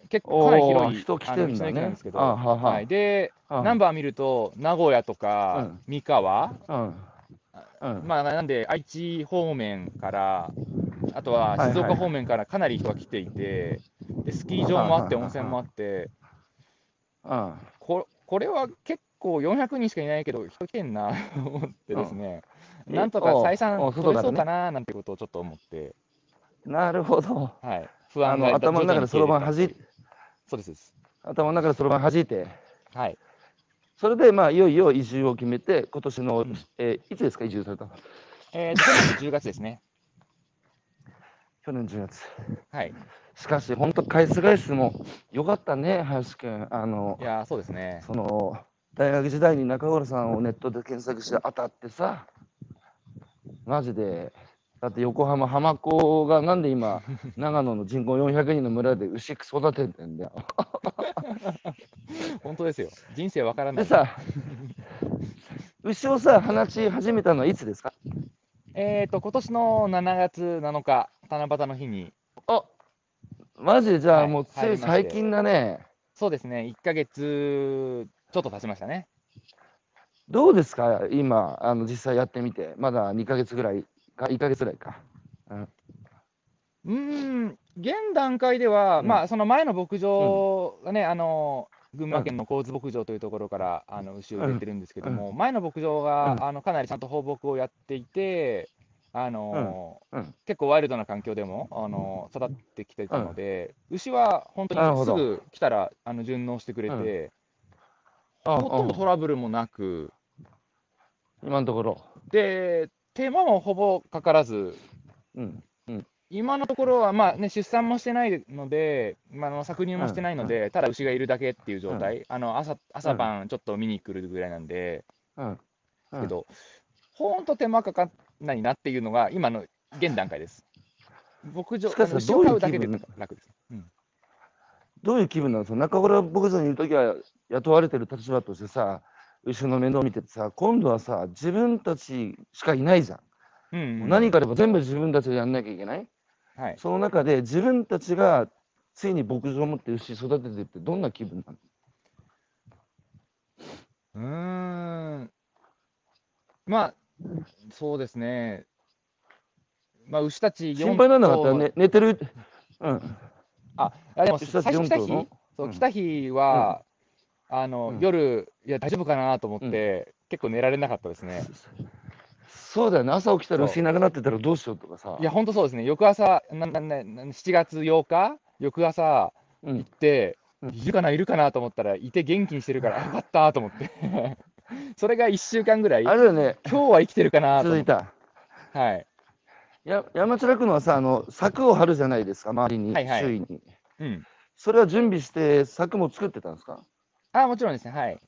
結構かなりお広いー人来てんだね。駅なんですけ。ど、あはははい、で、あナンバー見ると、名古屋とかうん。三河、うん。うん。まあ、なんで、愛知方面から、あとは静岡方面からかなり人が来ていて、でスキー場もあって、温泉もあって、うん。ここれは結構400人しかいないけど、人来てんなと 思ってですね、うん。なんとか採算取れそうかななんてことをちょっと思って、なるほど。はい、不安が頭の中でそろばんはじいそうです。頭の中でそろばんはじいて、はい。それでまあいよいよ移住を決めて、今年の、んえーいつですか、移住されたの？えーと、去年10月ですね。去年10月。はい。しかし、本当、返す返すもよかったね、林くん。あのい、やー、そうですね。その、大学時代に中頃さんをネットで検索して当たってさ、マジで、だって横浜浜子がなんで今、長野の人口400人の村で牛育ててんだよ。本当ですよ。人生わからない。でさ、牛をさ、放ち始めたのはいつですか？えーと、今年の7月7日、七夕の日に、あマジでじゃはいあもうつい最近だね。そうですね、1ヶ月ちょっと経ちましたね。どうですか？今、あの実際やってみて。まだ2ヶ月ぐらいか、1ヶ月ぐらいか。うーん、現段階では、うん。まあ、その前の牧場がね、あの群馬県の神津牧場というところからあの牛を入れてるんですけども、前の牧場が、うん。あのかなりちゃんと放牧をやっていて、あのうん。うん。結構ワイルドな環境でも、あの育ってきてたので、牛は本当にすぐ来たらあの順応してくれて、あほとんどトラブルもなく、今のところ。で、手間もほぼかからず、うん。今のところは、まあね、出産もしてないので、まあ、あの搾乳もしてないので、ただ牛がいるだけっていう状態、あの朝朝晩ちょっと見に来るぐらいなんで、うん。うんけど、ほんと手間かかんないなっていうのが、今の現段階です。牧場、しかしあの牛を飼うだけでどういう気分楽です。うんどういう気分なのその中村牧場にいるときは雇われてる立場としてさ、牛の面倒見ててさ、今度はさ、自分たちしかいないじゃん。うんうん何かあれば全部自分たちでやんなきゃいけない？はい。その中で自分たちがついに牧場を持って牛育ててってどんな気分なの？うーん。まあ、そうですね。まあ、牛たち心配なんなかったら、ねね、寝てる？うん。あ、でも牛たち4最初来た日、頭のそうう、ん来た日は、あの、うん夜、いや、大丈夫かなと思って、結構寝られなかったですね。そうだよね。朝起きたら牛いなくなってたらどうしようとかさ。いや、本当そうですね。翌朝、なななな7月8日、翌朝うん行って、うんいるかな、いるかなと思ったら、いて元気にしてるから、あ よかったと思って。それが1週間ぐらい、今あれだよね。日は生きてるかなと思って。続いた。はい。や山地区のはさ、あの柵を張るじゃないですか、周りに、はいはい周囲に。うん。それは準備して、柵も作ってたんですか？あ、もちろんですね。はい。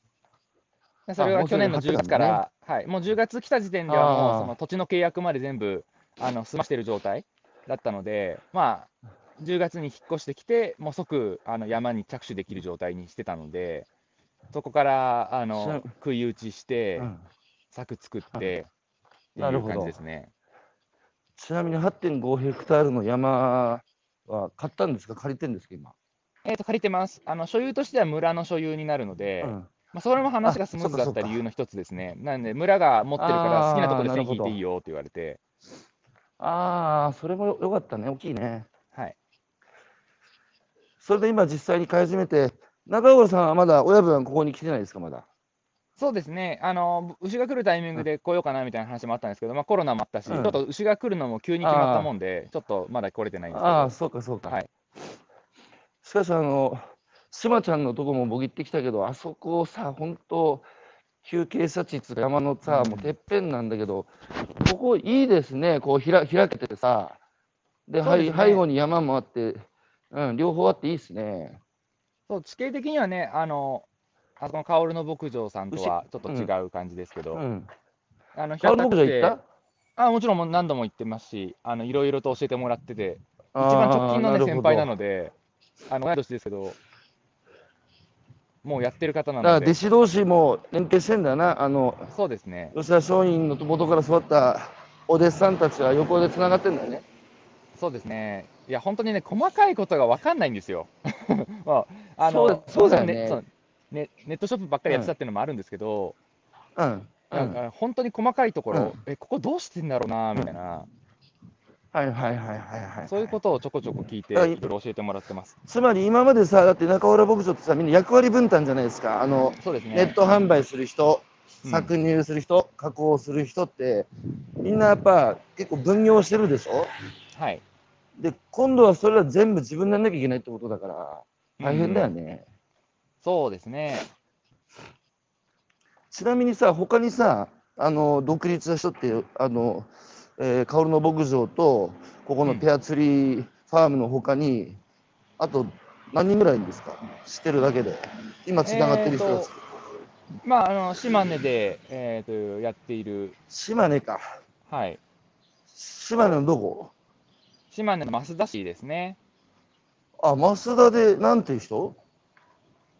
それは去年の10月から、はい。もう10月来た時点ではもう、その土地の契約まで全部、あの、済ましてる状態だったので、まあ、10月に引っ越してきて、もう即、あの、山に着手できる状態にしてたので、そこから、あのん、杭打ちしてう、ん柵作って、っていう感じですね。ちなみに8.5ヘクタールの山は買ったんですか？借りてんですか、今？えっと、借りてます。あの、所有としては村の所有になるので、うんまあ、それも話がスムーズだった理由の一つですね。なんで、村が持ってるから、好きなところで線引いていいよって言われて、ああ、それもよよかったね、大きいね。はい。それで今、実際に買い始めて、中頃さんはまだ親分はここに来てないですか、まだ？そうですね、あの牛が来るタイミングで来ようかなみたいな話もあったんですけど、まあ、コロナもあったし、うんちょっと牛が来るのも急に決まったもんで、ちょっとまだ来れてないんですけど、ああ、そうか、そうか。はいしかし、あの、しまちゃんのとこも僕行ってきたけど、あそこさ、本当休憩者地っつうか山のさ、うん。もうてっぺんなんだけど、ここいいですね、こうひら開けててさ、で、ですね。はい背後に山もあって、うん、両方あっていいですね。そう地形的にはね、あのあそこの薫の牧場さんとはちょっと違う感じですけど、うん。あのカオル牧場行っ平たあもちろん何度も行ってますし、あのいろいろと教えてもらってて、一一番直近の、ね、先輩なのので、あの同い年ですけど、もうやってる方なだから弟子同士も連携してんだな、あの、そうですね、吉田松陰の元から育ったお弟子さんたちは横でつながってんだよね。そうですね、いや、本当にね、細かいことが分かんないんですよ。まあ、あのそうそうだよねそうねネットショップばっかりやってたっていうのもあるんですけど、うん。うん。だから本当に細かいところ、うんえ、ここどうしてんだろうな、みたいな、はいはいはいはいはい。そういうことをちょこちょこ聞いて、いあろいろ教えてもらってます。つまり今までさ、だって中浦牧場ってさ、みんな役割分担じゃないですか。あの、そうですね。ネット販売する人、うん搾乳する人、加工する人って、みんなやっぱ結構分業してるでしょ？はい。で、今度はそれは全部自分でやんなきゃいけないってことだから、大変だよね。そうですね。ちなみにさ、他にさ、あの、独立した人って、あの、えー、薫の牧場と、ここのペアツリーファームの他に、あと何人ぐらいいるんですか？知ってるだけで。今つながってる人たち。まあ、あの島根で、えー、とやっている、島根か。はい、島根のどこ？島根の増田市ですね。あ、増田でなんていう人？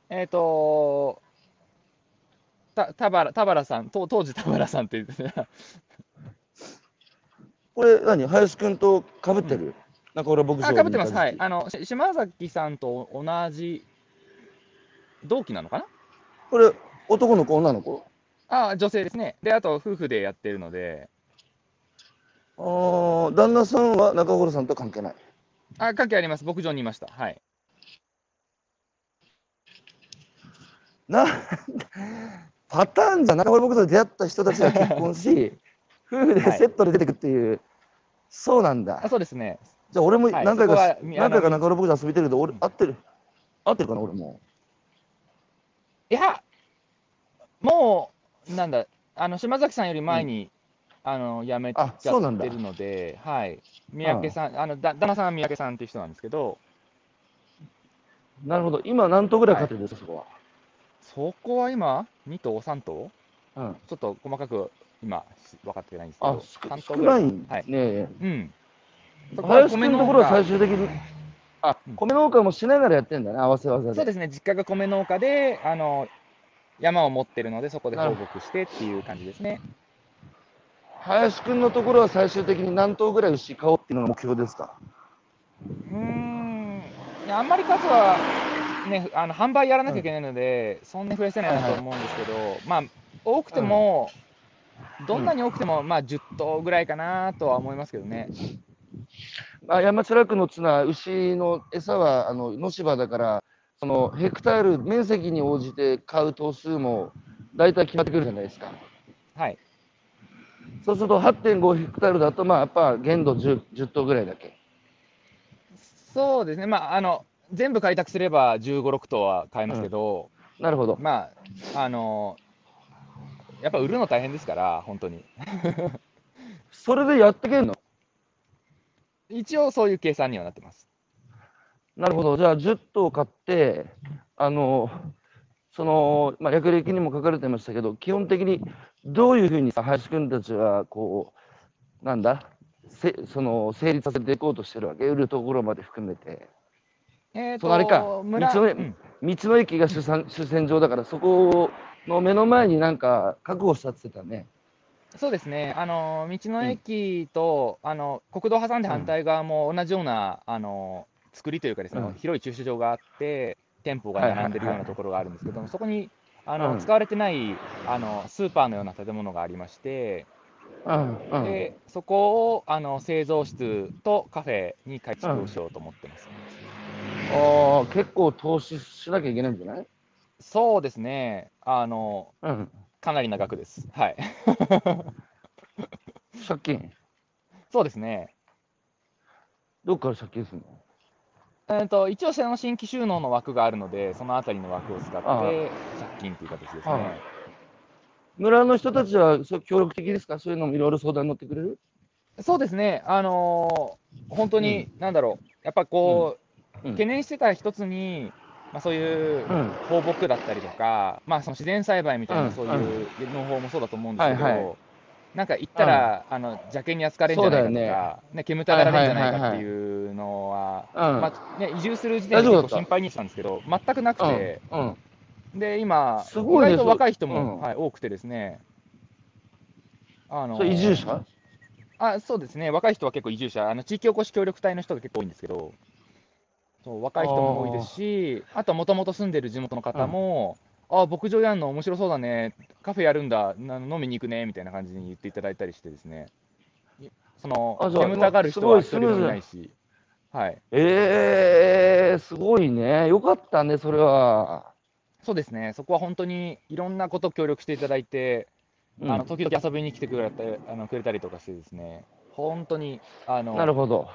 えっ、と、た田原田原さん、当当時田原さんって言ってたこれ何？林くんと被ってる、中浦牧場あ、にかぶってます。はい。あの、し島崎さんと同じ同期なのかな？これ男の子女の子？あ、女性ですね。で、あと夫婦でやってるので、あー旦那さんは中浦さんと関係ない？あ、関係あります。牧場にいました。はい。な、パターンじゃん中村牧場で出会った人たちが結婚し、夫婦ではいセットで出てくっていう、そうなんだあ、。そうですね。じゃあ俺もはい何回か、そこはみ何回か中村牧場遊びてるけど、俺、合ってる、合ってるかな、俺も。いや、もう、なんだ、あの島崎さんより前に、あの辞めちゃあそうなんだってるので、はい、三宅さん、あのだ旦那さんは三宅さんっていう人なんですけど、なるほど。今何頭ぐらい飼ってるんですか、そこは？そこは今、2頭、3頭？うん。ちょっと細かく今、分かってないんですけあど、、3頭少ないんはい。ね。うん。林く米農んのところは家。最終的に、あうん、米農家もしながらやってんだね、合わせ技で。そうですね、実家が米農家で、あの山を持ってるので、そこで放牧してっていう感じですね。林くんのところは最終的に何頭ぐらい牛買おうっていうのが目標ですか？うーん、いやあんまり数は、ね、あの販売やらなきゃいけないので、そんなに増やせないなと思うんですけど、まあ、多くても、どんなに多くても、まあ、10頭ぐらいかなとは思いますけどね。まあ、山地区の綱、牛の餌はあの野芝だから、そのヘクタール、面積に応じて買う頭数も大体決まってくるじゃないですか。はい。そうすると8.5ヘクタールだと、まあ、やっぱ限度 10, 10頭ぐらいだけ。そうですね、まあ、あの全部開拓すれば15、6頭は買えますけど、なるほど。まあ、あのやっぱ売るの大変ですから、本当に。それでやってけんの？一応そういう計算にはなってます。なるほど。じゃあ10頭買って、あの、その、まあ、略歴にも書かれてましたけど、基本的にどういうふうにさ、林くんたちは、こう、なんだ、せその成立させていこうとしてるわけ、売るところまで含めて。えーそのあれか村道のうん道の駅が主産主戦場だから、そこの目の前になんか確保したって言ってたね。そうですね、あの道の駅と、あの国道を挟んで反対側も同じような、あの作りというかですね、うん。広い駐車場があって、店舗が並んでるようなところがあるんですけども、そこにあの、うん。使われてないあのスーパーのような建物がありまして、うんうん。でそこをあの製造室とカフェに改築をしようと思ってます。ああ、結構投資しなきゃいけないんじゃない？そうですね、あのうん。かなりな額です。はい。借金？そうですね。どっから借金するの？えー、と一応、その新規収納の枠があるので、そのあたりの枠を使って借金という形ですあね。村の人たちは協力的ですか？そういうのもいろいろ相談に乗ってくれる？そうですね、あのー本当に、なんだろう、やっぱこう、うん懸念してた一つに、まあ、そういううん放牧だったりとか、まあ、その自然栽培みたいうんな、そういう農法もそうだと思うんですけど、はいはい。なんか行ったら、あの邪険に扱われるんじゃないかとか、ね。煙たがられるんじゃないかってはいうのは、うん。まあね、移住する時点で結構心配にしてたんですけど、全くなくて、うんうん。で今、すごいね意外と若い人も、うん。はい、多くてですね、あの移住者？あそうですね、若い人は結構移住者、あの地域おこし協力隊の人が結構多いんですけど、そう若い人も多いですし、あともともと住んでる地元の方も、あ牧場やんの面白そうだね、カフェやるんだ、な飲みに行くねみたいな感じに言っていただいたりしてですね、いそのあじゃあ煙たがる人は一人もいないし、はい、ええすごいね。よかったね、それは。そうですね、そこは本当にいろんなこと協力していただいて、うん。あの時々遊びに来てくれたあのくれたりとかしてですね、本当にあのなるほど。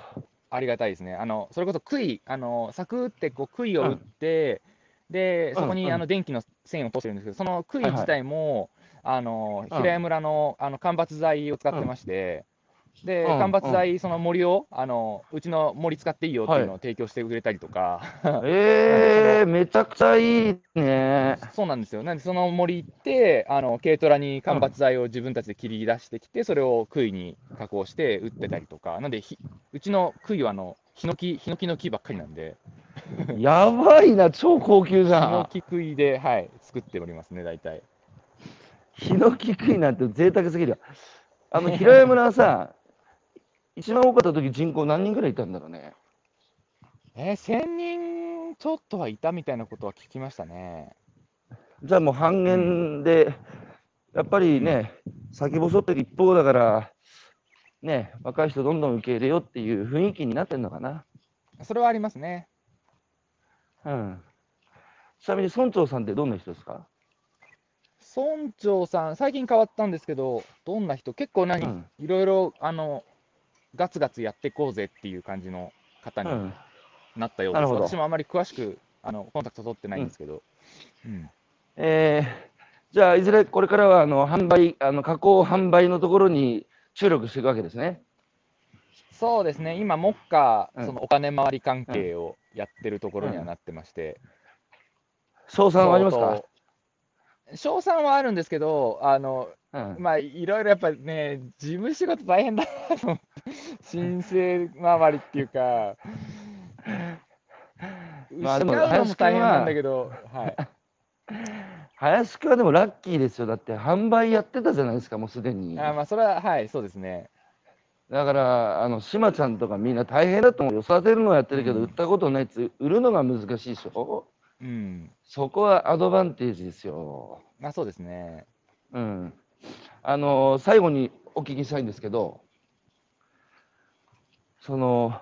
ありがたいですね。あのそれこそ杭、あの柵ってこう杭を打って、でそこうんうん。にあの電気の線を通してるんですけど、その杭はいはい。自体も、あのうん平屋村のあの間伐材を使ってまして、でうん間伐材、その森をあの、うちの森使っていいよっていうのを提供してくれたりとか、ええめちゃくちゃいいね。そうなんですよ。なんで、その森行って、あの軽トラに間伐材を自分たちで切り出してきて、それを杭に加工して売ってたりとか、なんで、ひうちの杭はあのヒノキヒノキの木ばっかりなんで。やばいな、超高級じゃん。ヒノキ杭で、はい、作っておりますね、大体。ヒノキ食いなんて贅沢すぎるよ。あの、平屋村はさ、一番多かった時人口何人ぐらいいたんだろうね。えー、1000人ちょっとはいたみたいなことは聞きましたね。じゃあもう半減で、やっぱりね、先細ってる一方だから、ね、若い人どんどん受け入れようっていう雰囲気になってんのかな。それはありますね。うん。ちなみに村長さんってどんな人ですか？村長さん、最近変わったんですけど、どんな人、結構何、うんいろいろあのガツガツやっていこうぜっていう感じの方にうん。なったようです。なるほど私もあまり詳しくあのコンタクト取ってないんですけど。うんえーじゃあ、いずれこれからはあの販売、あの加工販売のところに注力していくわけですね。そうですね、今、目下、うんそのお金回り関係をやってるところにはなってまして、賞賛はありますか？賞賛はあるんですけど、あのうん。まあ、いろいろやっぱね、事務仕事大変だなと思って、申請回りっていうか、まあでも失うのも大変なんだけど、はい、林くんはでもラッキーですよ。だって販売やってたじゃないですか、もうすでに。あまあ、それは、はい、そうですね。だから、あの、しまちゃんとかみんな大変だと思うよ。育てるのはやってるけど、うん売ったことないやつ、売るのが難しいでしょ？うん。そこはアドバンテージですよ。まあ、そうですね。うん。あの、最後にお聞きしたいんですけど、その、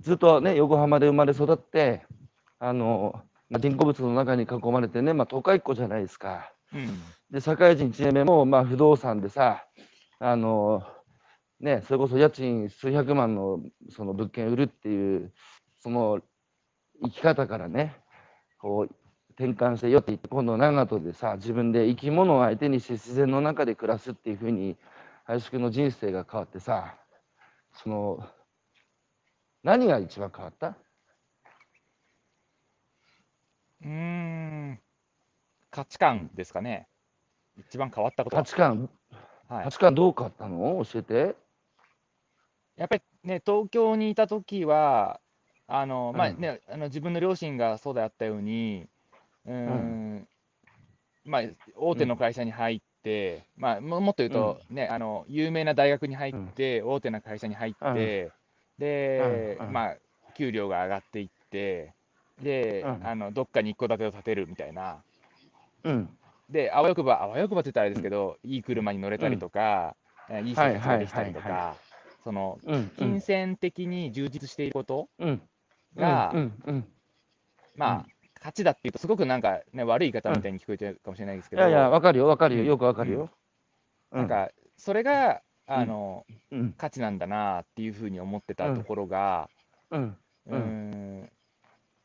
ずっとね、横浜で生まれ育って、あの、まあ、人工物の中に囲まれてね、まあ、都会っ子じゃないですか。うん。で、社会人1年目も、まあ、不動産でさ、あの、ね、それこそ家賃数百万のその物件売るっていう、その生き方からね、こう、転換してよって言って、今度長門でさ、自分で生き物を相手にして自然の中で暮らすっていうふうに、林くんの人生が変わってさ、その、何が一番変わった？うーん。価値観ですかね。一番変わったことは。価値観、はい価。値観どう変わったの？教えて。やっぱりね、東京にいた時は、あの、まあうんね、あの自分の両親がそうであったように、うーん、まあ、大手の会社に入って、まあ、ももっと言うと、ね、あの、有名な大学に入って、大手な会社に入って、でうんう、んまあ、給料が上がっていって、で、うんあの、どっかに一戸建てを建てるみたいな。うん。で、あわよくば、あわよくばって言ったらあれですけど、いい車に乗れたりとか、えいい生活ができたりとか、その、うん。うん金銭的に充実していることうん。が、うん。うん。まあ、価値だっていうと、すごくなんか、ね、悪い言い方みたいに聞こえちゃうかもしれないですけど、いやいや、わかるよ、わかるよ、うん。よくわかるよ。なんか、それが、あの、うん、価値なんだなっていうふうに思ってたところが、うん、ううん。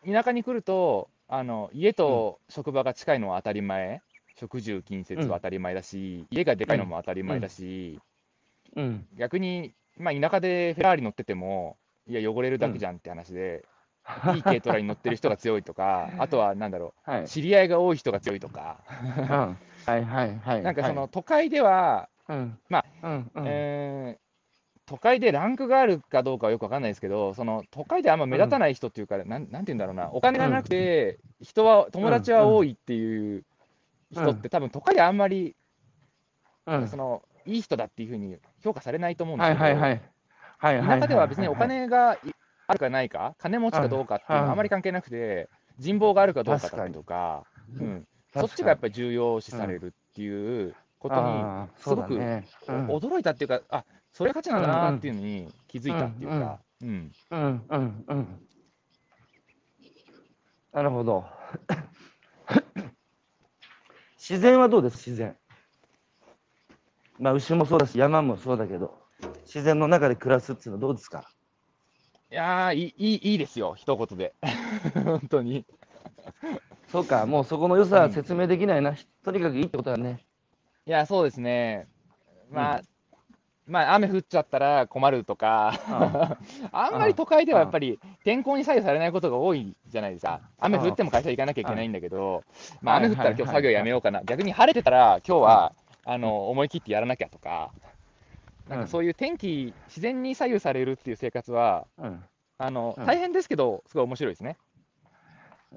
ん、田舎に来ると、あの家と職場が近いのは当たり前、食住近接は当たり前だし、家がでかいのも当たり前だし、うん。逆に、まあ、田舎でフェラーリ乗ってても、いや、汚れるだけじゃんって話で、いい軽トラに乗ってる人が強いとか、あとはなんだろはい。う、知り合いが多い人が強いとか、うんはいはいはい。なんかその都会では、まあ、うん、うん。えー都会でランクがあるかどうかはよくわかんないですけど、その都会であんま目立たない人っていうか、なんなんて言うんだろうな、お金がなくて、人は、友達は多いっていう人って、多分都会であんまり、うんそのいい人だっていうふうに評価されないと思うんではすけど、いはいはい。はいはい。田舎では別にお金がいあるかないか、金持ちかどうかっていうのうんはあまり関係なくて、人望があるかどうかだとか、うん、そっちがやっぱり重要視されるっていうことに、あーそうだね。うん、驚いたっていうか、あそれが価値なんだなっていうのに気づいたっていうか、うん。うん、うん、うん。なるほど。自然はどうです？自然。まあ、牛もそうだし、山もそうだけど、自然の中で暮らすっていうのはどうですか？いやーいいいいですよ、一言で、本当に。そうか、もうそこの良さは説明できないな。とにかくいいってことだね。いや、そうですね、まあ、まあ、雨降っちゃったら困るとか、あ んまり都会ではやっぱり天候に左右されないことが多いじゃないですか。雨降っても会社行かなきゃいけないんだけど、まあ、雨降ったら今日作業やめようかな、逆に晴れてたら今日はあの思い切ってやらなきゃとか、なんかそういう天気、自然に左右されるっていう生活は、うん。あのうん大変ですけど、すごい面白いですね。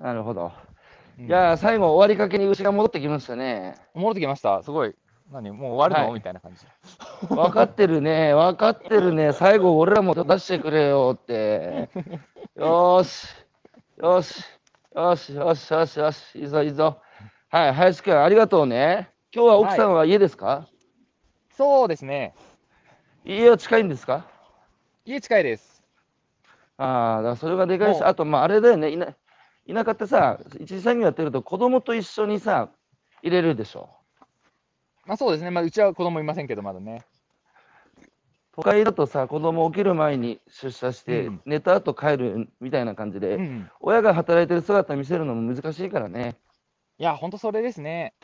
なるほど。うんいやー、最後終わりかけに牛が戻ってきましたね。戻ってきました、すごい、何、もう終わるの、はいみたいな感じ。分かってるね、分かってるね。最後俺らも出してくれよって。よーし、よし、よし、よし、よし、よし、いいぞ、いいぞ。はい、林くん、ありがとうね。今日は奥さんは家ですか、そうですね、家は近いんですか？家近いです。ああ、だからそれがでかいし、あと、まあ、あれだよね、田田舎ってさ、一次産業やってると子供と一緒にさ、入れるでしょ？まあそうですね、まあ、うちは子供いませんけど、まだね。都会だとさ、子供起きる前に出社して、うん寝た後帰るみたいな感じで、うん、親が働いてる姿見せるのも難しいからね。いや、本当それですね。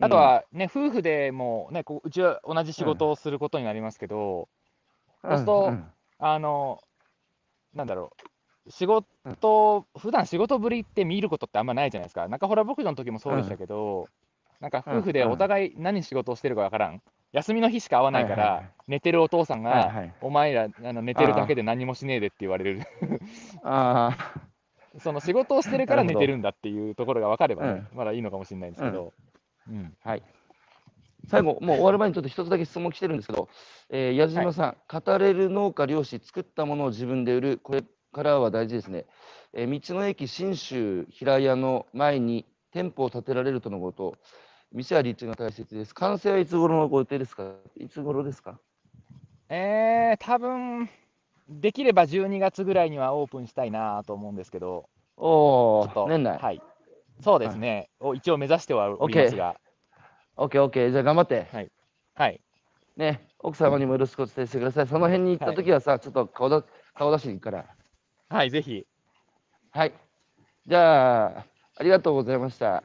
あとはね、夫婦でもね、こううちは同じ仕事をすることになりますけど、うん、そうするとうん。あの、なんだろう、仕事、普段仕事ぶりって見ることってあんまないじゃないですか。中洞牧場の時もそうでしたけど、なんか夫婦でお互い何仕事をしてるかわからん。休みの日しか会わないから寝てるお父さんがお前らあの寝てるだけで何もしねえでって言われる。ああ、その仕事をしてるから寝てるんだっていうところが分かればね、うまだいいのかもしれないですけど、うんはい。最後、もう終わる前にちょっと一つだけ質問来てるんですけど、えー矢島さん、語れる農家、漁師、作ったものを自分で売る、これからは大事ですね。えー道の駅信州平屋の前に店舗を建てられるとのこと、店は立地が大切です。完成はいつ頃のご予定ですか？いつ頃ですか？えー、多分できれば12月ぐらいにはオープンしたいなと思うんですけど、おお、年内。はい、そうですね、を一応目指してはおりますが、OK、OK、じゃあ頑張って。はい、ね、奥様にもよろしくお伝えしてください。その辺に行った時はさ、ちょっと顔だ顔出しに行くから。はい、ぜひ、はい。じゃあ、ありがとうございました。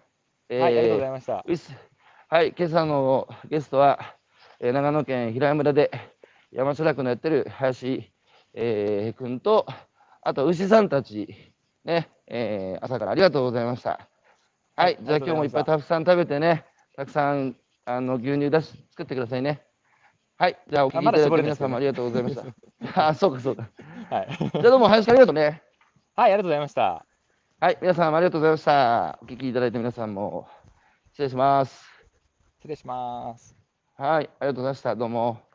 えーはい、ありがとうございました。はい、今朝のゲストは、えー長野県平山村で山城楽のやってる林、えー、君と、あと牛さんたち、ね、えー朝からありがとうございました。ははいい、じゃあ今日もいっぱいたくさん食べてね、たくさんあの牛乳出し作ってくださいね。はい、じゃあお聞きいただいた皆様ありがとうございました。あ、そうかそうか。はい、じゃあどうも林ありがとうね。はい、ありがとうございました。はい、皆さんありがとうございました。お聞きいただいた皆さんも失礼します。失礼します。はい、ありがとうございました。どうも。